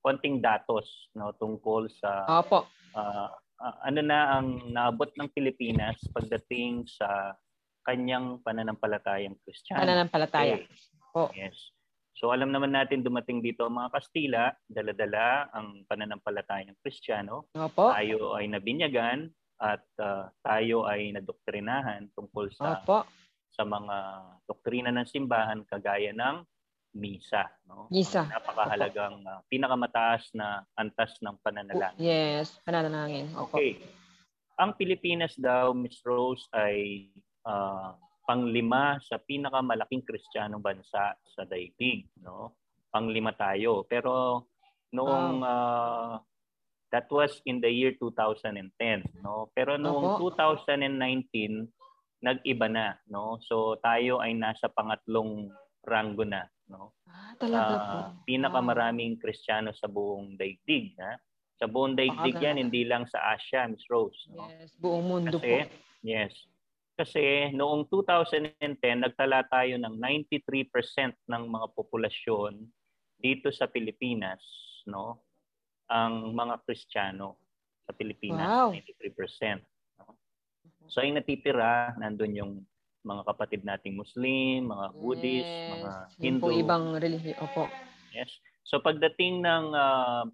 konting datos no tungkol sa Opo. Uh, uh, ano na ang naabot ng Pilipinas pagdating sa kanyang pananampalatayang Kristiyano. Pananampalataya. Okay. Oh. Yes. So alam naman natin dumating dito ang mga Kastila, dala-dala ang pananampalatayang Kristiyano. Opo. Tayo ay nabinyagan at uh, tayo ay nadoktrinahan tungkol sa Opo. sa mga doktrina ng simbahan kagaya ng misa, no? Misa. Napakahalagang uh, pinakamataas na antas ng pananalangin. Yes, pananalangin. Opo. Okay. Ang Pilipinas daw, Miss Rose, ay uh, panglima sa pinakamalaking kristyanong bansa sa daigdig, no? Panglima tayo. Pero noong uh, that was in the year 2010, no? Pero noong Opo. 2019 nag-iba na, no? So tayo ay nasa pangatlong ranggo na, no? Ah, talaga uh, po. Pinakamaraming Kristiyano sa buong daigdig, ha? Sa buong daigdig yan, hindi lang sa Asia, Miss Rose. No? Yes, buong mundo Kasi, po. Yes. Kasi noong 2010, nagtala tayo ng 93% ng mga populasyon dito sa Pilipinas, no? Ang mga Kristiyano sa Pilipinas, wow. 93%. No? So ay natitira, nandun yung mga kapatid nating Muslim, mga Buddhist, yes. mga Hindu. Yung ibang relihiyon. Opo. Yes. So pagdating ng uh,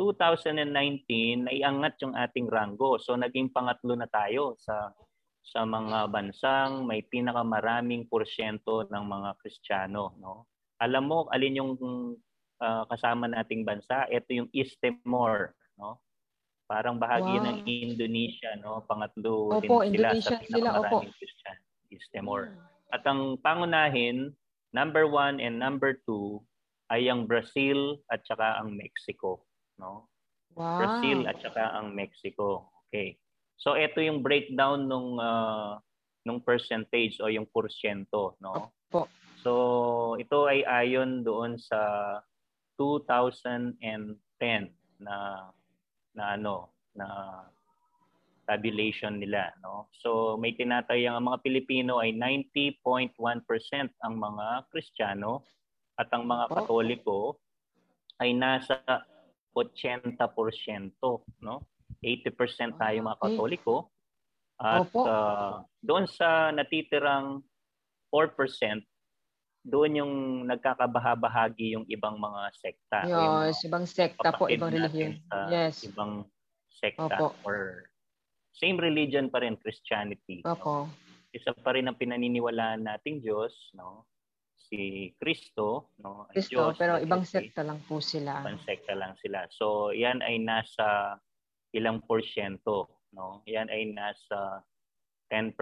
2019, naiangat yung ating ranggo. So naging pangatlo na tayo sa sa mga bansang may pinakamaraming porsyento ng mga Kristiyano. No? Alam mo, alin yung uh, kasama nating bansa? Ito yung East Timor. No? Parang bahagi wow. ng Indonesia. No? Pangatlo opo, din sila Indonesia sa pinakamaraming Kristiyano. East Timor. Hmm. At ang pangunahin, number one and number two, ay ang Brazil at saka ang Mexico. No? Wow. Brazil at saka ang Mexico. Okay. So ito yung breakdown nung uh, nung percentage o yung porsyento, no? Opo. So ito ay ayon doon sa 2010 na na ano na tabulation nila, no? So may tinatayang ang mga Pilipino ay 90.1% ang mga Kristiyano at ang mga Katoliko ay nasa 80%, no? 80% tayo mga Katoliko. At uh, doon sa natitirang 4%, doon yung nagkakabahabahagi yung ibang mga sekta. Yes, ibang sekta po, ibang religion. Yes. Ibang sekta Opo. or same religion pa rin, Christianity. Opo. No? Isa pa rin ang pinaniniwalaan nating Diyos, no? si Kristo, no? Kristo, Diyos, pero ibang sekta lang po sila. Ibang sekta lang sila. So, yan ay nasa ilang porsyento. No? Yan ay nasa 10%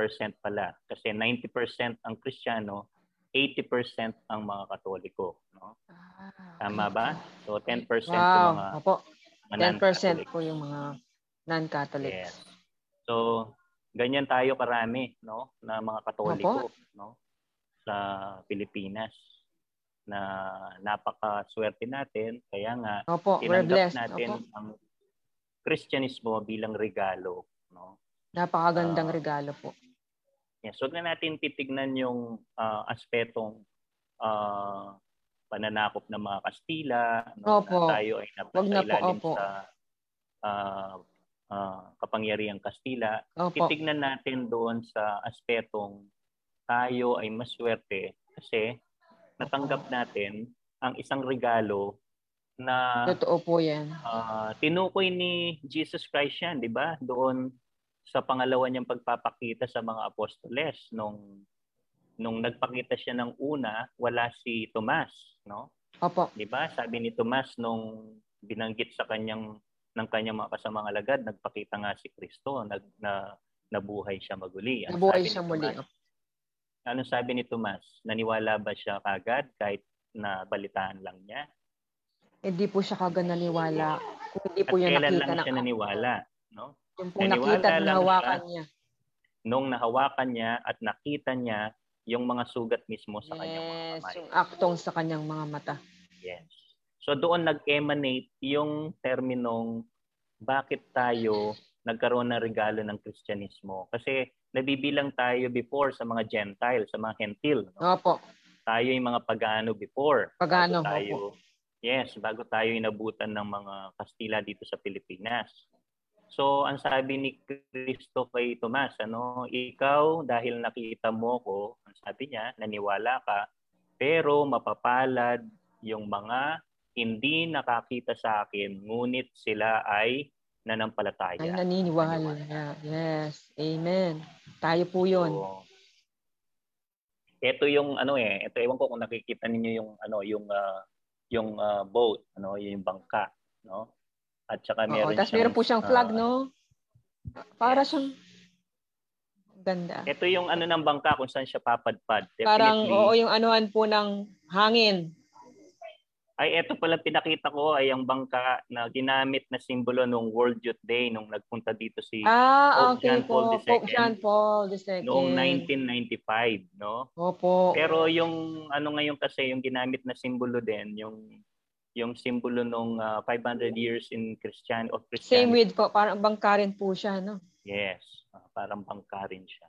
pala. Kasi 90% ang Kristiyano, 80% ang mga Katoliko. No? Ah, Tama ba? So 10% wow. yung mga Opo. 10% po yung mga non-Catholics. Yes. So ganyan tayo karami no na mga Katoliko Opo. no sa Pilipinas na napakaswerte natin kaya nga Opo, tinanggap natin Opo. ang Kristyanismo bilang regalo no napakagandang uh, regalo po Yes, wag na natin titignan yung uh, aspetong uh, pananakop ng mga Kastila, no, opo. na tayo ay napasailalim sa uh, uh, kapangyarihang Kastila. Opo. Titignan natin doon sa aspetong tayo ay maswerte kasi natanggap natin ang isang regalo na Totoo po 'yan. Uh, tinukoy ni Jesus Christ 'yan, 'di ba? Doon sa pangalawa niyang pagpapakita sa mga apostoles nung nung nagpakita siya ng una, wala si Tomas, no? Opo. 'Di ba? Sabi ni Tomas nung binanggit sa kanyang ng kanyang mga kasamang alagad, nagpakita nga si Kristo, nag na nabuhay siya maguli. Ang nabuhay siya muli. Ano sabi ni Tomas? Naniwala ba siya kagad kahit na balitaan lang niya? Hindi po siya kagad naniwala. Kung hindi po At yan nakita lang siya naniwala, no? Yung po nakita at nahawakan niya. Nung nahawakan niya at nakita niya yung mga sugat mismo sa yes, kanyang mga kamay. yung aktong sa kanyang mga mata. Yes. So doon nag-emanate yung terminong bakit tayo nagkaroon ng regalo ng Kristyanismo. Kasi nabibilang tayo before sa mga Gentile, sa mga Hentil. No? Opo. Tayo yung mga pagano before. Pagano, tayo, opo. Yes, bago tayo inabutan ng mga Kastila dito sa Pilipinas. So, ang sabi ni Kristo kay Tomas, ano, ikaw dahil nakita mo ko, ang sabi niya, naniwala ka, pero mapapalad yung mga hindi nakakita sa akin, ngunit sila ay nanampalataya. Ay naniniwala. Yes. Amen. Tayo po yun. So, ito yung ano eh, ito ewan ko kung nakikita ninyo yung ano, yung uh, yung uh, boat, ano, yung bangka, no? At saka meron Oo, tapos meron po siyang flag, uh, no? Para siyang ganda. Ito yung ano ng bangka kung saan siya papadpad. Definitely. Parang, oo, yung anuhan po ng hangin. Ay, ito pala pinakita ko ay ang bangka na ginamit na simbolo nung World Youth Day nung nagpunta dito si ah, Pope okay John Paul II. Pope John Paul II. Noong 1995, no? Opo. Pero yung ano ngayon kasi yung ginamit na simbolo din, yung yung simbolo nung uh, 500 years in Christian of Christianity. Same with po, parang bangkarin po siya, no? Yes, uh, parang bangkarin siya.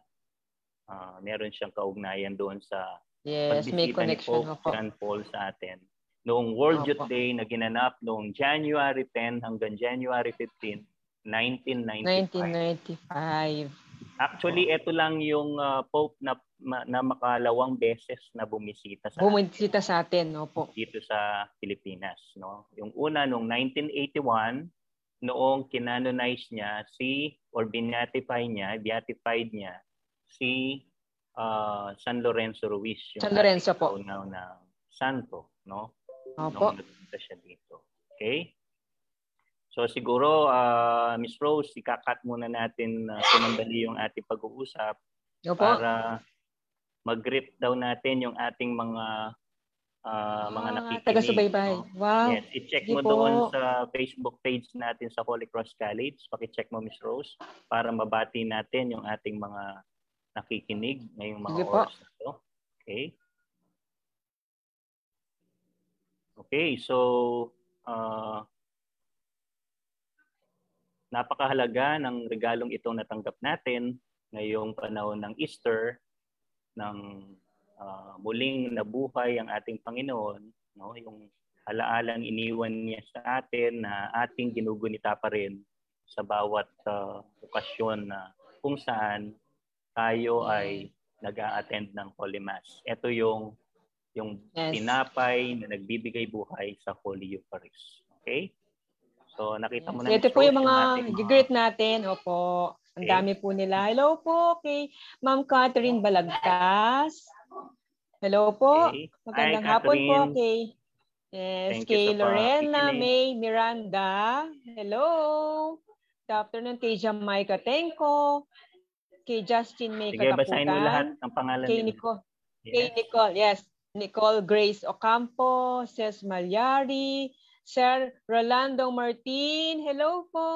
Uh, meron siyang kaugnayan doon sa yes, may connection ni Pope John Paul sa atin. Noong World Youth Day na ginanap noong January 10 hanggang January 15, 1995. 1995. Actually, ito lang yung uh, Pope na na makalawang beses na bumisita sa bumisita sa atin, no po. Dito sa Pilipinas, no. Yung una noong 1981 noong kinanonize niya si or beatified niya, beatified niya si uh, San Lorenzo Ruiz, yung San Lorenzo po. Unaw na santo, no? Opo. Nung siya dito. Okay? So siguro, uh, Miss Rose, ikakat muna natin uh, sumandali yung ating pag-uusap Opo. para mag-greet daw natin yung ating mga uh, mga ah, nakikinig. Taga-subaybay. No? Wow. Yes, i-check mo po. doon sa Facebook page natin sa Holy Cross College. Paki-check mo, Miss Rose, para mabati natin yung ating mga nakikinig ngayong mga Sige oras na to. Okay? Okay, so uh, napakahalaga ng regalong itong natanggap natin ngayong panahon ng Easter ng uh, muling nabuhay ang ating Panginoon, no? Yung alaalang iniwan niya sa atin na ating ginugunita pa rin sa bawat uh, okasyon na kung saan tayo ay nag-a-attend ng Holy Mass. Ito yung yung yes. tinapay na nagbibigay buhay sa Holy Eucharist. Okay? So, nakita mo na. Ito po yung mga greet natin. Opo. Ang okay. dami po nila. Hello po kay Ma'am Catherine Balagtas. Hello po. Okay. Magandang Hi, hapon po kay Yes, Thank kay Lorena May Miranda. Hello. Good afternoon kay Jamaica Tenko. Kay Justin May Sige, basahin mo lahat ng pangalan Kay Nico. yes. kay Nicole. Yes. Nicole Grace Ocampo, Ses Malyari, Sir Rolando Martin. Hello po.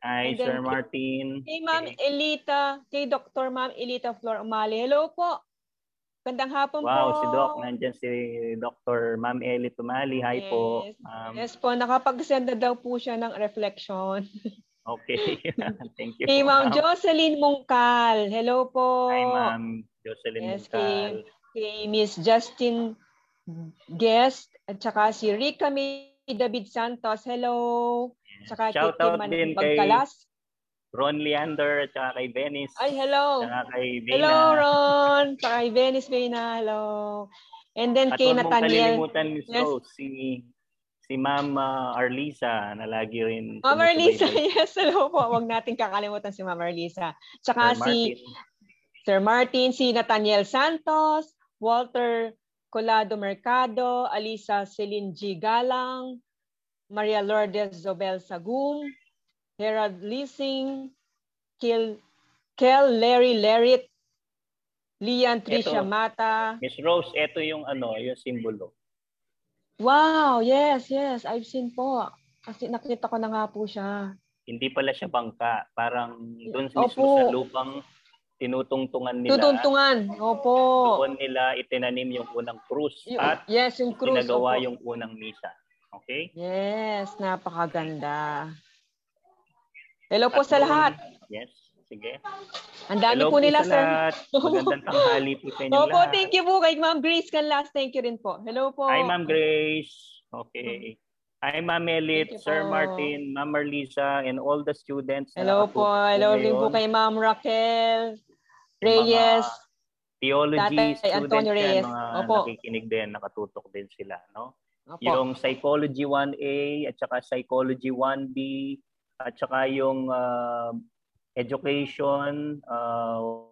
Hi, Sir Martin. Kay Ma'am Elita, kay Dr. Ma'am Elita Flor Umali. Hello po. Gandang hapon wow, po. Wow, si Doc. Nandiyan si Dr. Ma'am Eli Tumali. Hi yes. po. Um, yes po. Nakapag-send na daw po siya ng reflection. okay. Thank you. Kay Ma'am Jocelyn Mungkal. Hello po. Hi, Ma'am Jocelyn yes, Mungkal. Kay kay Miss Justin Guest at saka si Rica May David Santos. Hello. Saka Shout out din Magkalas. kay Ron Leander at saka kay Venice. Ay, hello. Saka kay Vena. Hello, Ron. Saka kay Venice Vena. Hello. And then at kay Nathaniel. At kalilimutan, Miss yes. Rose, si si Ma'am uh, Arlisa na lagi rin Ma'am Arlisa, yes. Hello po. Huwag natin kakalimutan si Ma'am Arlisa. Tsaka Sir si Martin. Sir Martin, si Nathaniel Santos, Walter Colado Mercado, Alisa Celine G. Galang, Maria Lourdes Zobel Sagum, Herald Leasing, Kel, Kel Larry Lerit, Lian Tricia ito, Mata. Miss Rose, ito yung ano, yung simbolo. Wow, yes, yes. I've seen po. Kasi nakita ko na nga po siya. Hindi pala siya bangka. Parang doon mismo sa lupang tinutungtungan nila. Tutungtungan, opo. Doon nila itinanim yung unang krus at yes, yung krus, ginagawa opo. yung unang misa. Okay? Yes, napakaganda. Hello po at sa lahat. Yes, sige. Ang dami Hello po nila, sa sir. Lahat. Magandang tanghali po sa inyo Opo, lahat. thank you po kay Ma'am Grace Canlas. Thank you rin po. Hello po. Hi, Ma'am Grace. Okay. Hi, Ma'am Elit, Sir po. Martin, Ma'am Marlisa, and all the students. Hello po. Hello rin po kay Ma'am Raquel. Reyes. Theology Tatay students Antonio Reyes. Yan, mga Opo. nakikinig din, nakatutok din sila. No? Opo. Yung Psychology 1A at saka Psychology 1B at saka yung uh, Education uh,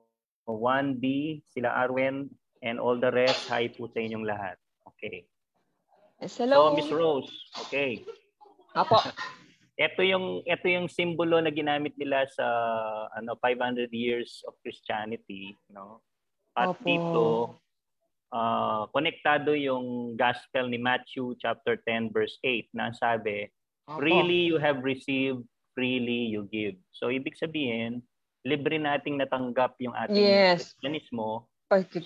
1B, sila Arwen and all the rest, hi po sa inyong lahat. Okay. hello. So, Miss Rose, okay. Apo. ito yung ito yung simbolo na ginamit nila sa ano 500 years of Christianity, no? At Opo. dito uh, konektado yung gospel ni Matthew chapter 10 verse 8 na sabi, Opo. freely you have received, freely you give. So ibig sabihin, libre nating natanggap yung ating yes. Christianismo.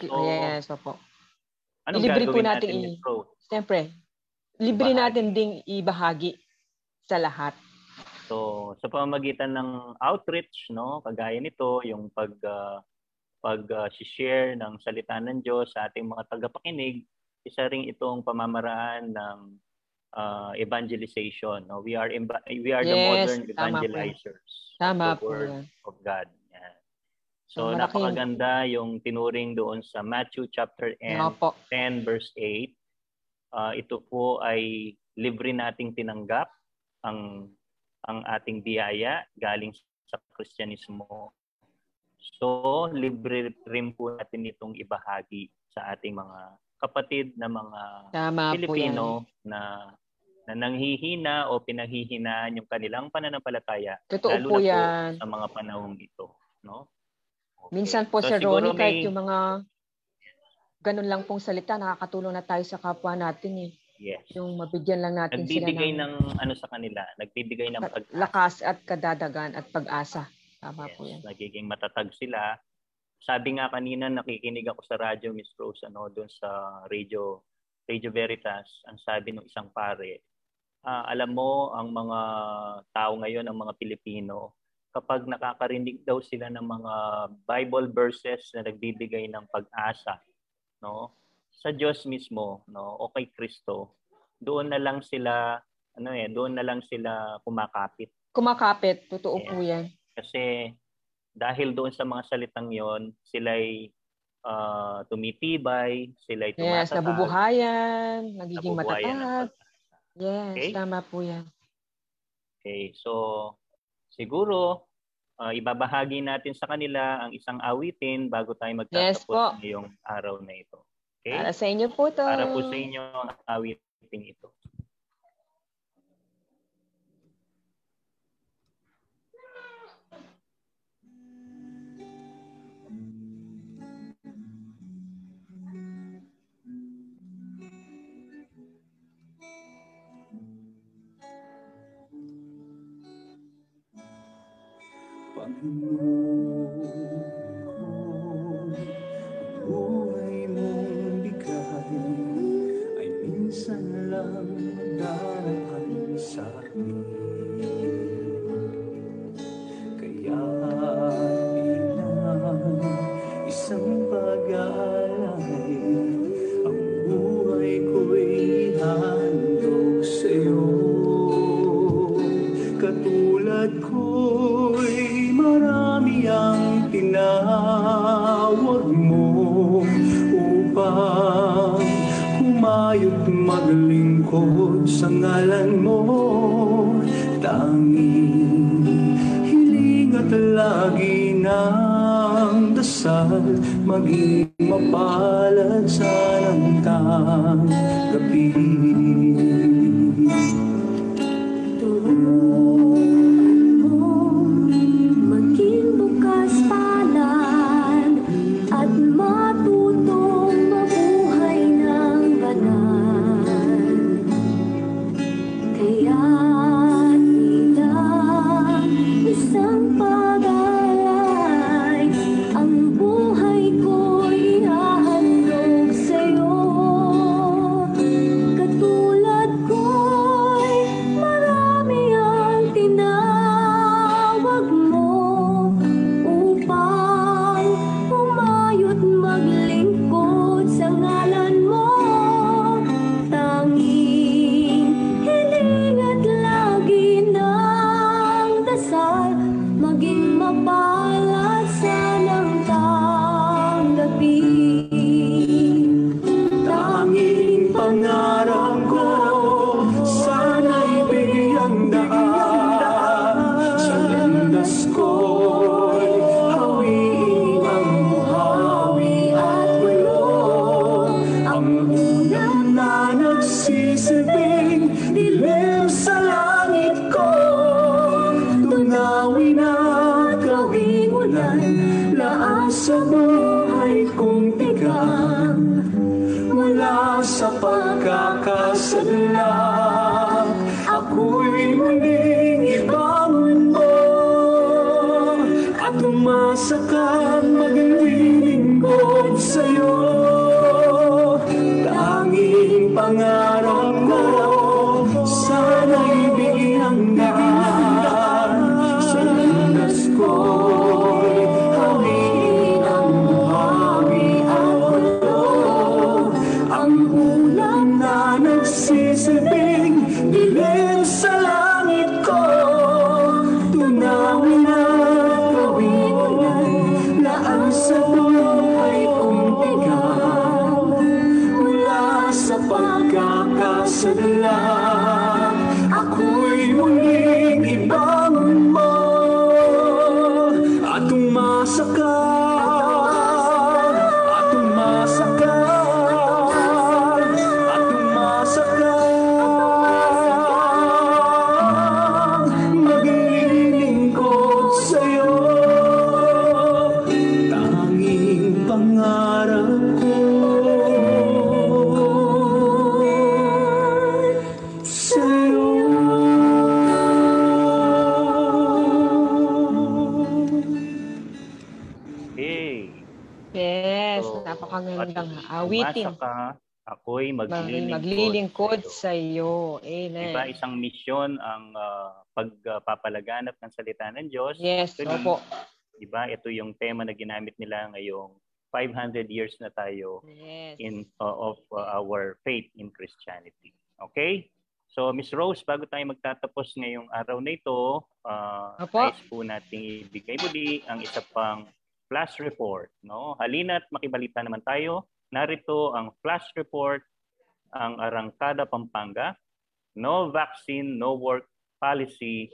So, yes, opo. Anong libre po natin, natin i- Siyempre, libre Bahagi. natin ding ibahagi sa lahat. So, sa pamamagitan ng outreach, no, kagaya nito, yung pag uh, pag uh, share ng salita ng Diyos sa ating mga tagapakinig, isa ring itong pamamaraan ng uh, evangelization. No? We are imba- we are yes, the modern evangelizers tama of the word yan. of God. So, Malaking... napakaganda yung tinuring doon sa Matthew chapter 10, 10 verse 8. Uh, ito po ay libre nating tinanggap ang ang ating biyaya galing sa Kristyanismo. So, libre rin po natin itong ibahagi sa ating mga kapatid na mga Tama Pilipino na na nanghihina o pinanghihinaan yung kanilang pananampalataya. Totoo lalo po na yan. Po sa mga panahong ito. No? Okay. Minsan po, so, Sir Ronnie, may... kahit yung mga ganun lang pong salita, nakakatulong na tayo sa kapwa natin eh. Yes. Yung mabigyan lang natin nagbibigay sila ng, ng ano sa kanila, nagbibigay ng pag lakas at kadadagan at pag-asa. Tama yes, po yan. Nagiging matatag sila. Sabi nga kanina, nakikinig ako sa radyo, Miss Rose, ano, doon sa radio, Radio Veritas, ang sabi ng isang pare, uh, alam mo, ang mga tao ngayon, ang mga Pilipino, kapag nakakarinig daw sila ng mga Bible verses na nagbibigay ng pag-asa, no? Sa Diyos mismo, no, o kay Kristo, doon na lang sila ano eh, doon na lang sila kumakapit. Kumakapit, totoo yeah. po 'yan. Kasi dahil doon sa mga salitang 'yon, sila'y uh, tumitibay, sila'y tumatatag. Yes, nabubuhayan, nagiging nabubuhayan matatag. Yes, okay? tama po 'yan. Okay, so siguro uh, ibabahagi natin sa kanila ang isang awitin bago tayo magtatapos yes, ngayong araw na ito. Okay? Para sa inyo po to. Para po sa inyo ang awiting ito. Humayot maglingkod sa ngalan mo. Tanging hiling at lagi ng dasal maging mapalad sa ng pagkakasadla Ako'y muling ibangon At umasa kang maglilingkod sa'yo ako'y Maglilingkod, maglilingkod, sa iyo. Amen. Diba, isang misyon ang ah, pagpapalaganap ng salita ng Diyos. Yes, Actually, opo. Diba, ito yung tema na ginamit nila ngayong 500 years na tayo Yes. in uh, of uh, our faith in Christianity. Okay? So, Miss Rose, bago tayo magtatapos ngayong araw na ito, uh, Apo. nais po nating ibigay muli ang isa pang flash report. No? Halina't makibalita naman tayo. Narito ang flash report, ang Arangkada Pampanga. No vaccine, no work policy,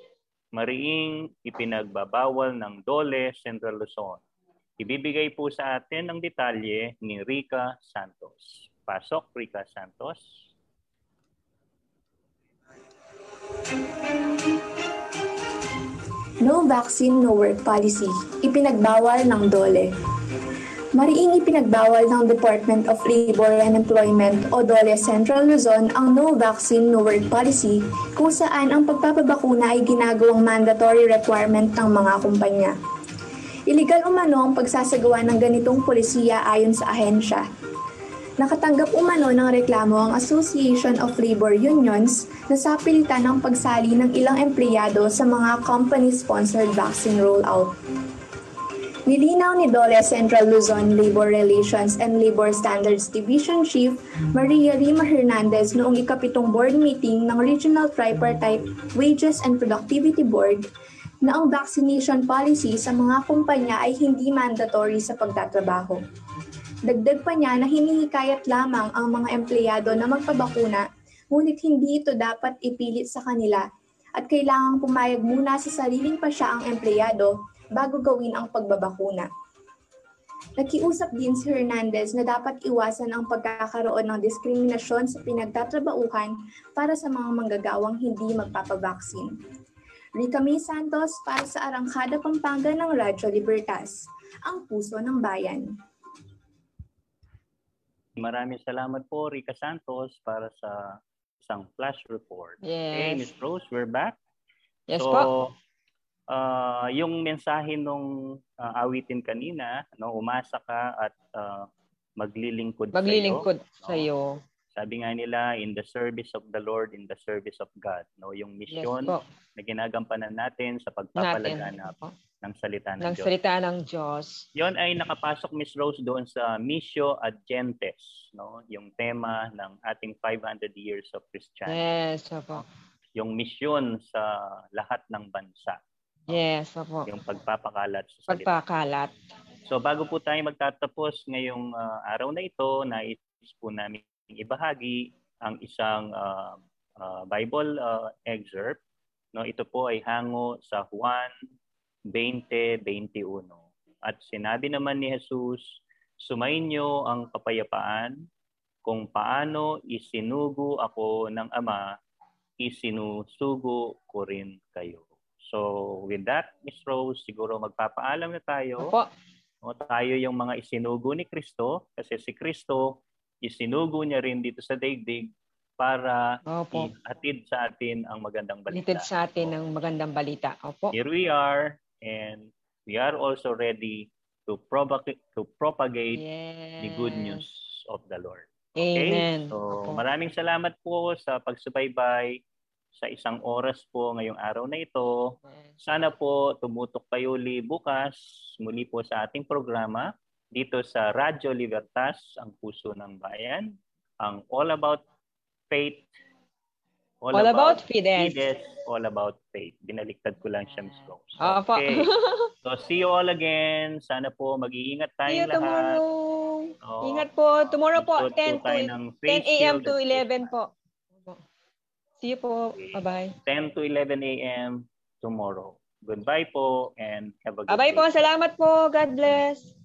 mariing ipinagbabawal ng Dole Central Luzon. Ibibigay po sa atin ang detalye ni Rica Santos. Pasok, Rica Santos. No vaccine, no work policy. Ipinagbawal ng DOLE. Mariing ipinagbawal ng Department of Labor and Employment o DOLE Central Luzon ang no vaccine, no work policy kung saan ang pagpapabakuna ay ginagawang mandatory requirement ng mga kumpanya. Iligal umano ang pagsasagawa ng ganitong polisiya ayon sa ahensya. Nakatanggap umano ng reklamo ang Association of Labor Unions na sa pilitan ng pagsali ng ilang empleyado sa mga company-sponsored vaccine rollout. Nilinaw ni DOLE Central Luzon Labor Relations and Labor Standards Division Chief Maria Rima Hernandez noong ikapitong board meeting ng Regional Tripartite Wages and Productivity Board na ang vaccination policy sa mga kumpanya ay hindi mandatory sa pagtatrabaho. Dagdag pa niya na hinihikayat lamang ang mga empleyado na magpabakuna ngunit hindi ito dapat ipilit sa kanila at kailangang pumayag muna sa sariling pa siya ang empleyado bago gawin ang pagbabakuna. Nakiusap din si Hernandez na dapat iwasan ang pagkakaroon ng diskriminasyon sa pinagtatrabauhan para sa mga manggagawang hindi magpapabaksin. Rica May Santos para sa Arangkada Pampanga ng Radyo Libertas, ang puso ng bayan. Maraming salamat po, Rica Santos, para sa isang flash report. Yes. Hey, Miss Rose, we're back. Yes so, po. Uh, yung mensahe nung uh, awitin kanina, no, umasa ka at uh, maglilingkod, maglilingkod sa iyo. No? Sabi nga nila, in the service of the Lord, in the service of God. No, yung misyon yes, na ginagampanan natin sa pagpapalaganap natin. ng salita ng, ng Diyos. salita ng Diyos. Yon ay nakapasok Miss Rose doon sa Missio ad Gentes, no? Yung tema ng ating 500 years of Christianity. Yes, opo. Yung misyon sa lahat ng bansa. Yes, opo. Yung pagpapakalat sa salita. Pagpakalat. So bago po tayo magtatapos ngayong uh, araw na ito, nais po namin ibahagi ang isang uh, uh, Bible uh, excerpt. No, ito po ay hango sa Juan 20:21. At sinabi naman ni Jesus, "Sumainyo ang kapayapaan, kung paano isinugo ako ng Ama, isinusugo ko rin kayo." So with that, Miss Rose, siguro magpapaalam na tayo. Opo. O, tayo yung mga isinugo ni Kristo kasi si Kristo isinugo niya rin dito sa daigdig para Opo. ihatid sa atin ang magandang balita. Ihatid sa atin ang magandang balita. Opo. Here we are and we are also ready to propagate to propagate yes. the good news of the Lord. Okay? Amen. So, Opo. maraming salamat po sa pagsubaybay sa isang oras po ngayong araw na ito. Sana po tumutok kayo uli bukas muli po sa ating programa dito sa Radyo Libertas, ang puso ng bayan, ang All About Faith. All, all about, about Fides. Fides. All About Faith. Binaliktad ko lang siya, Ms. Rose. Okay. so, see you all again. Sana po mag-iingat tayong lahat. tomorrow. Oh, Ingat po. Tomorrow po, 10 to 10 a.m. to 11 po. See you po. Bye-bye. 10 to 11 a.m. tomorrow. Goodbye po and have a good Bye-bye day. po. Salamat po. God bless.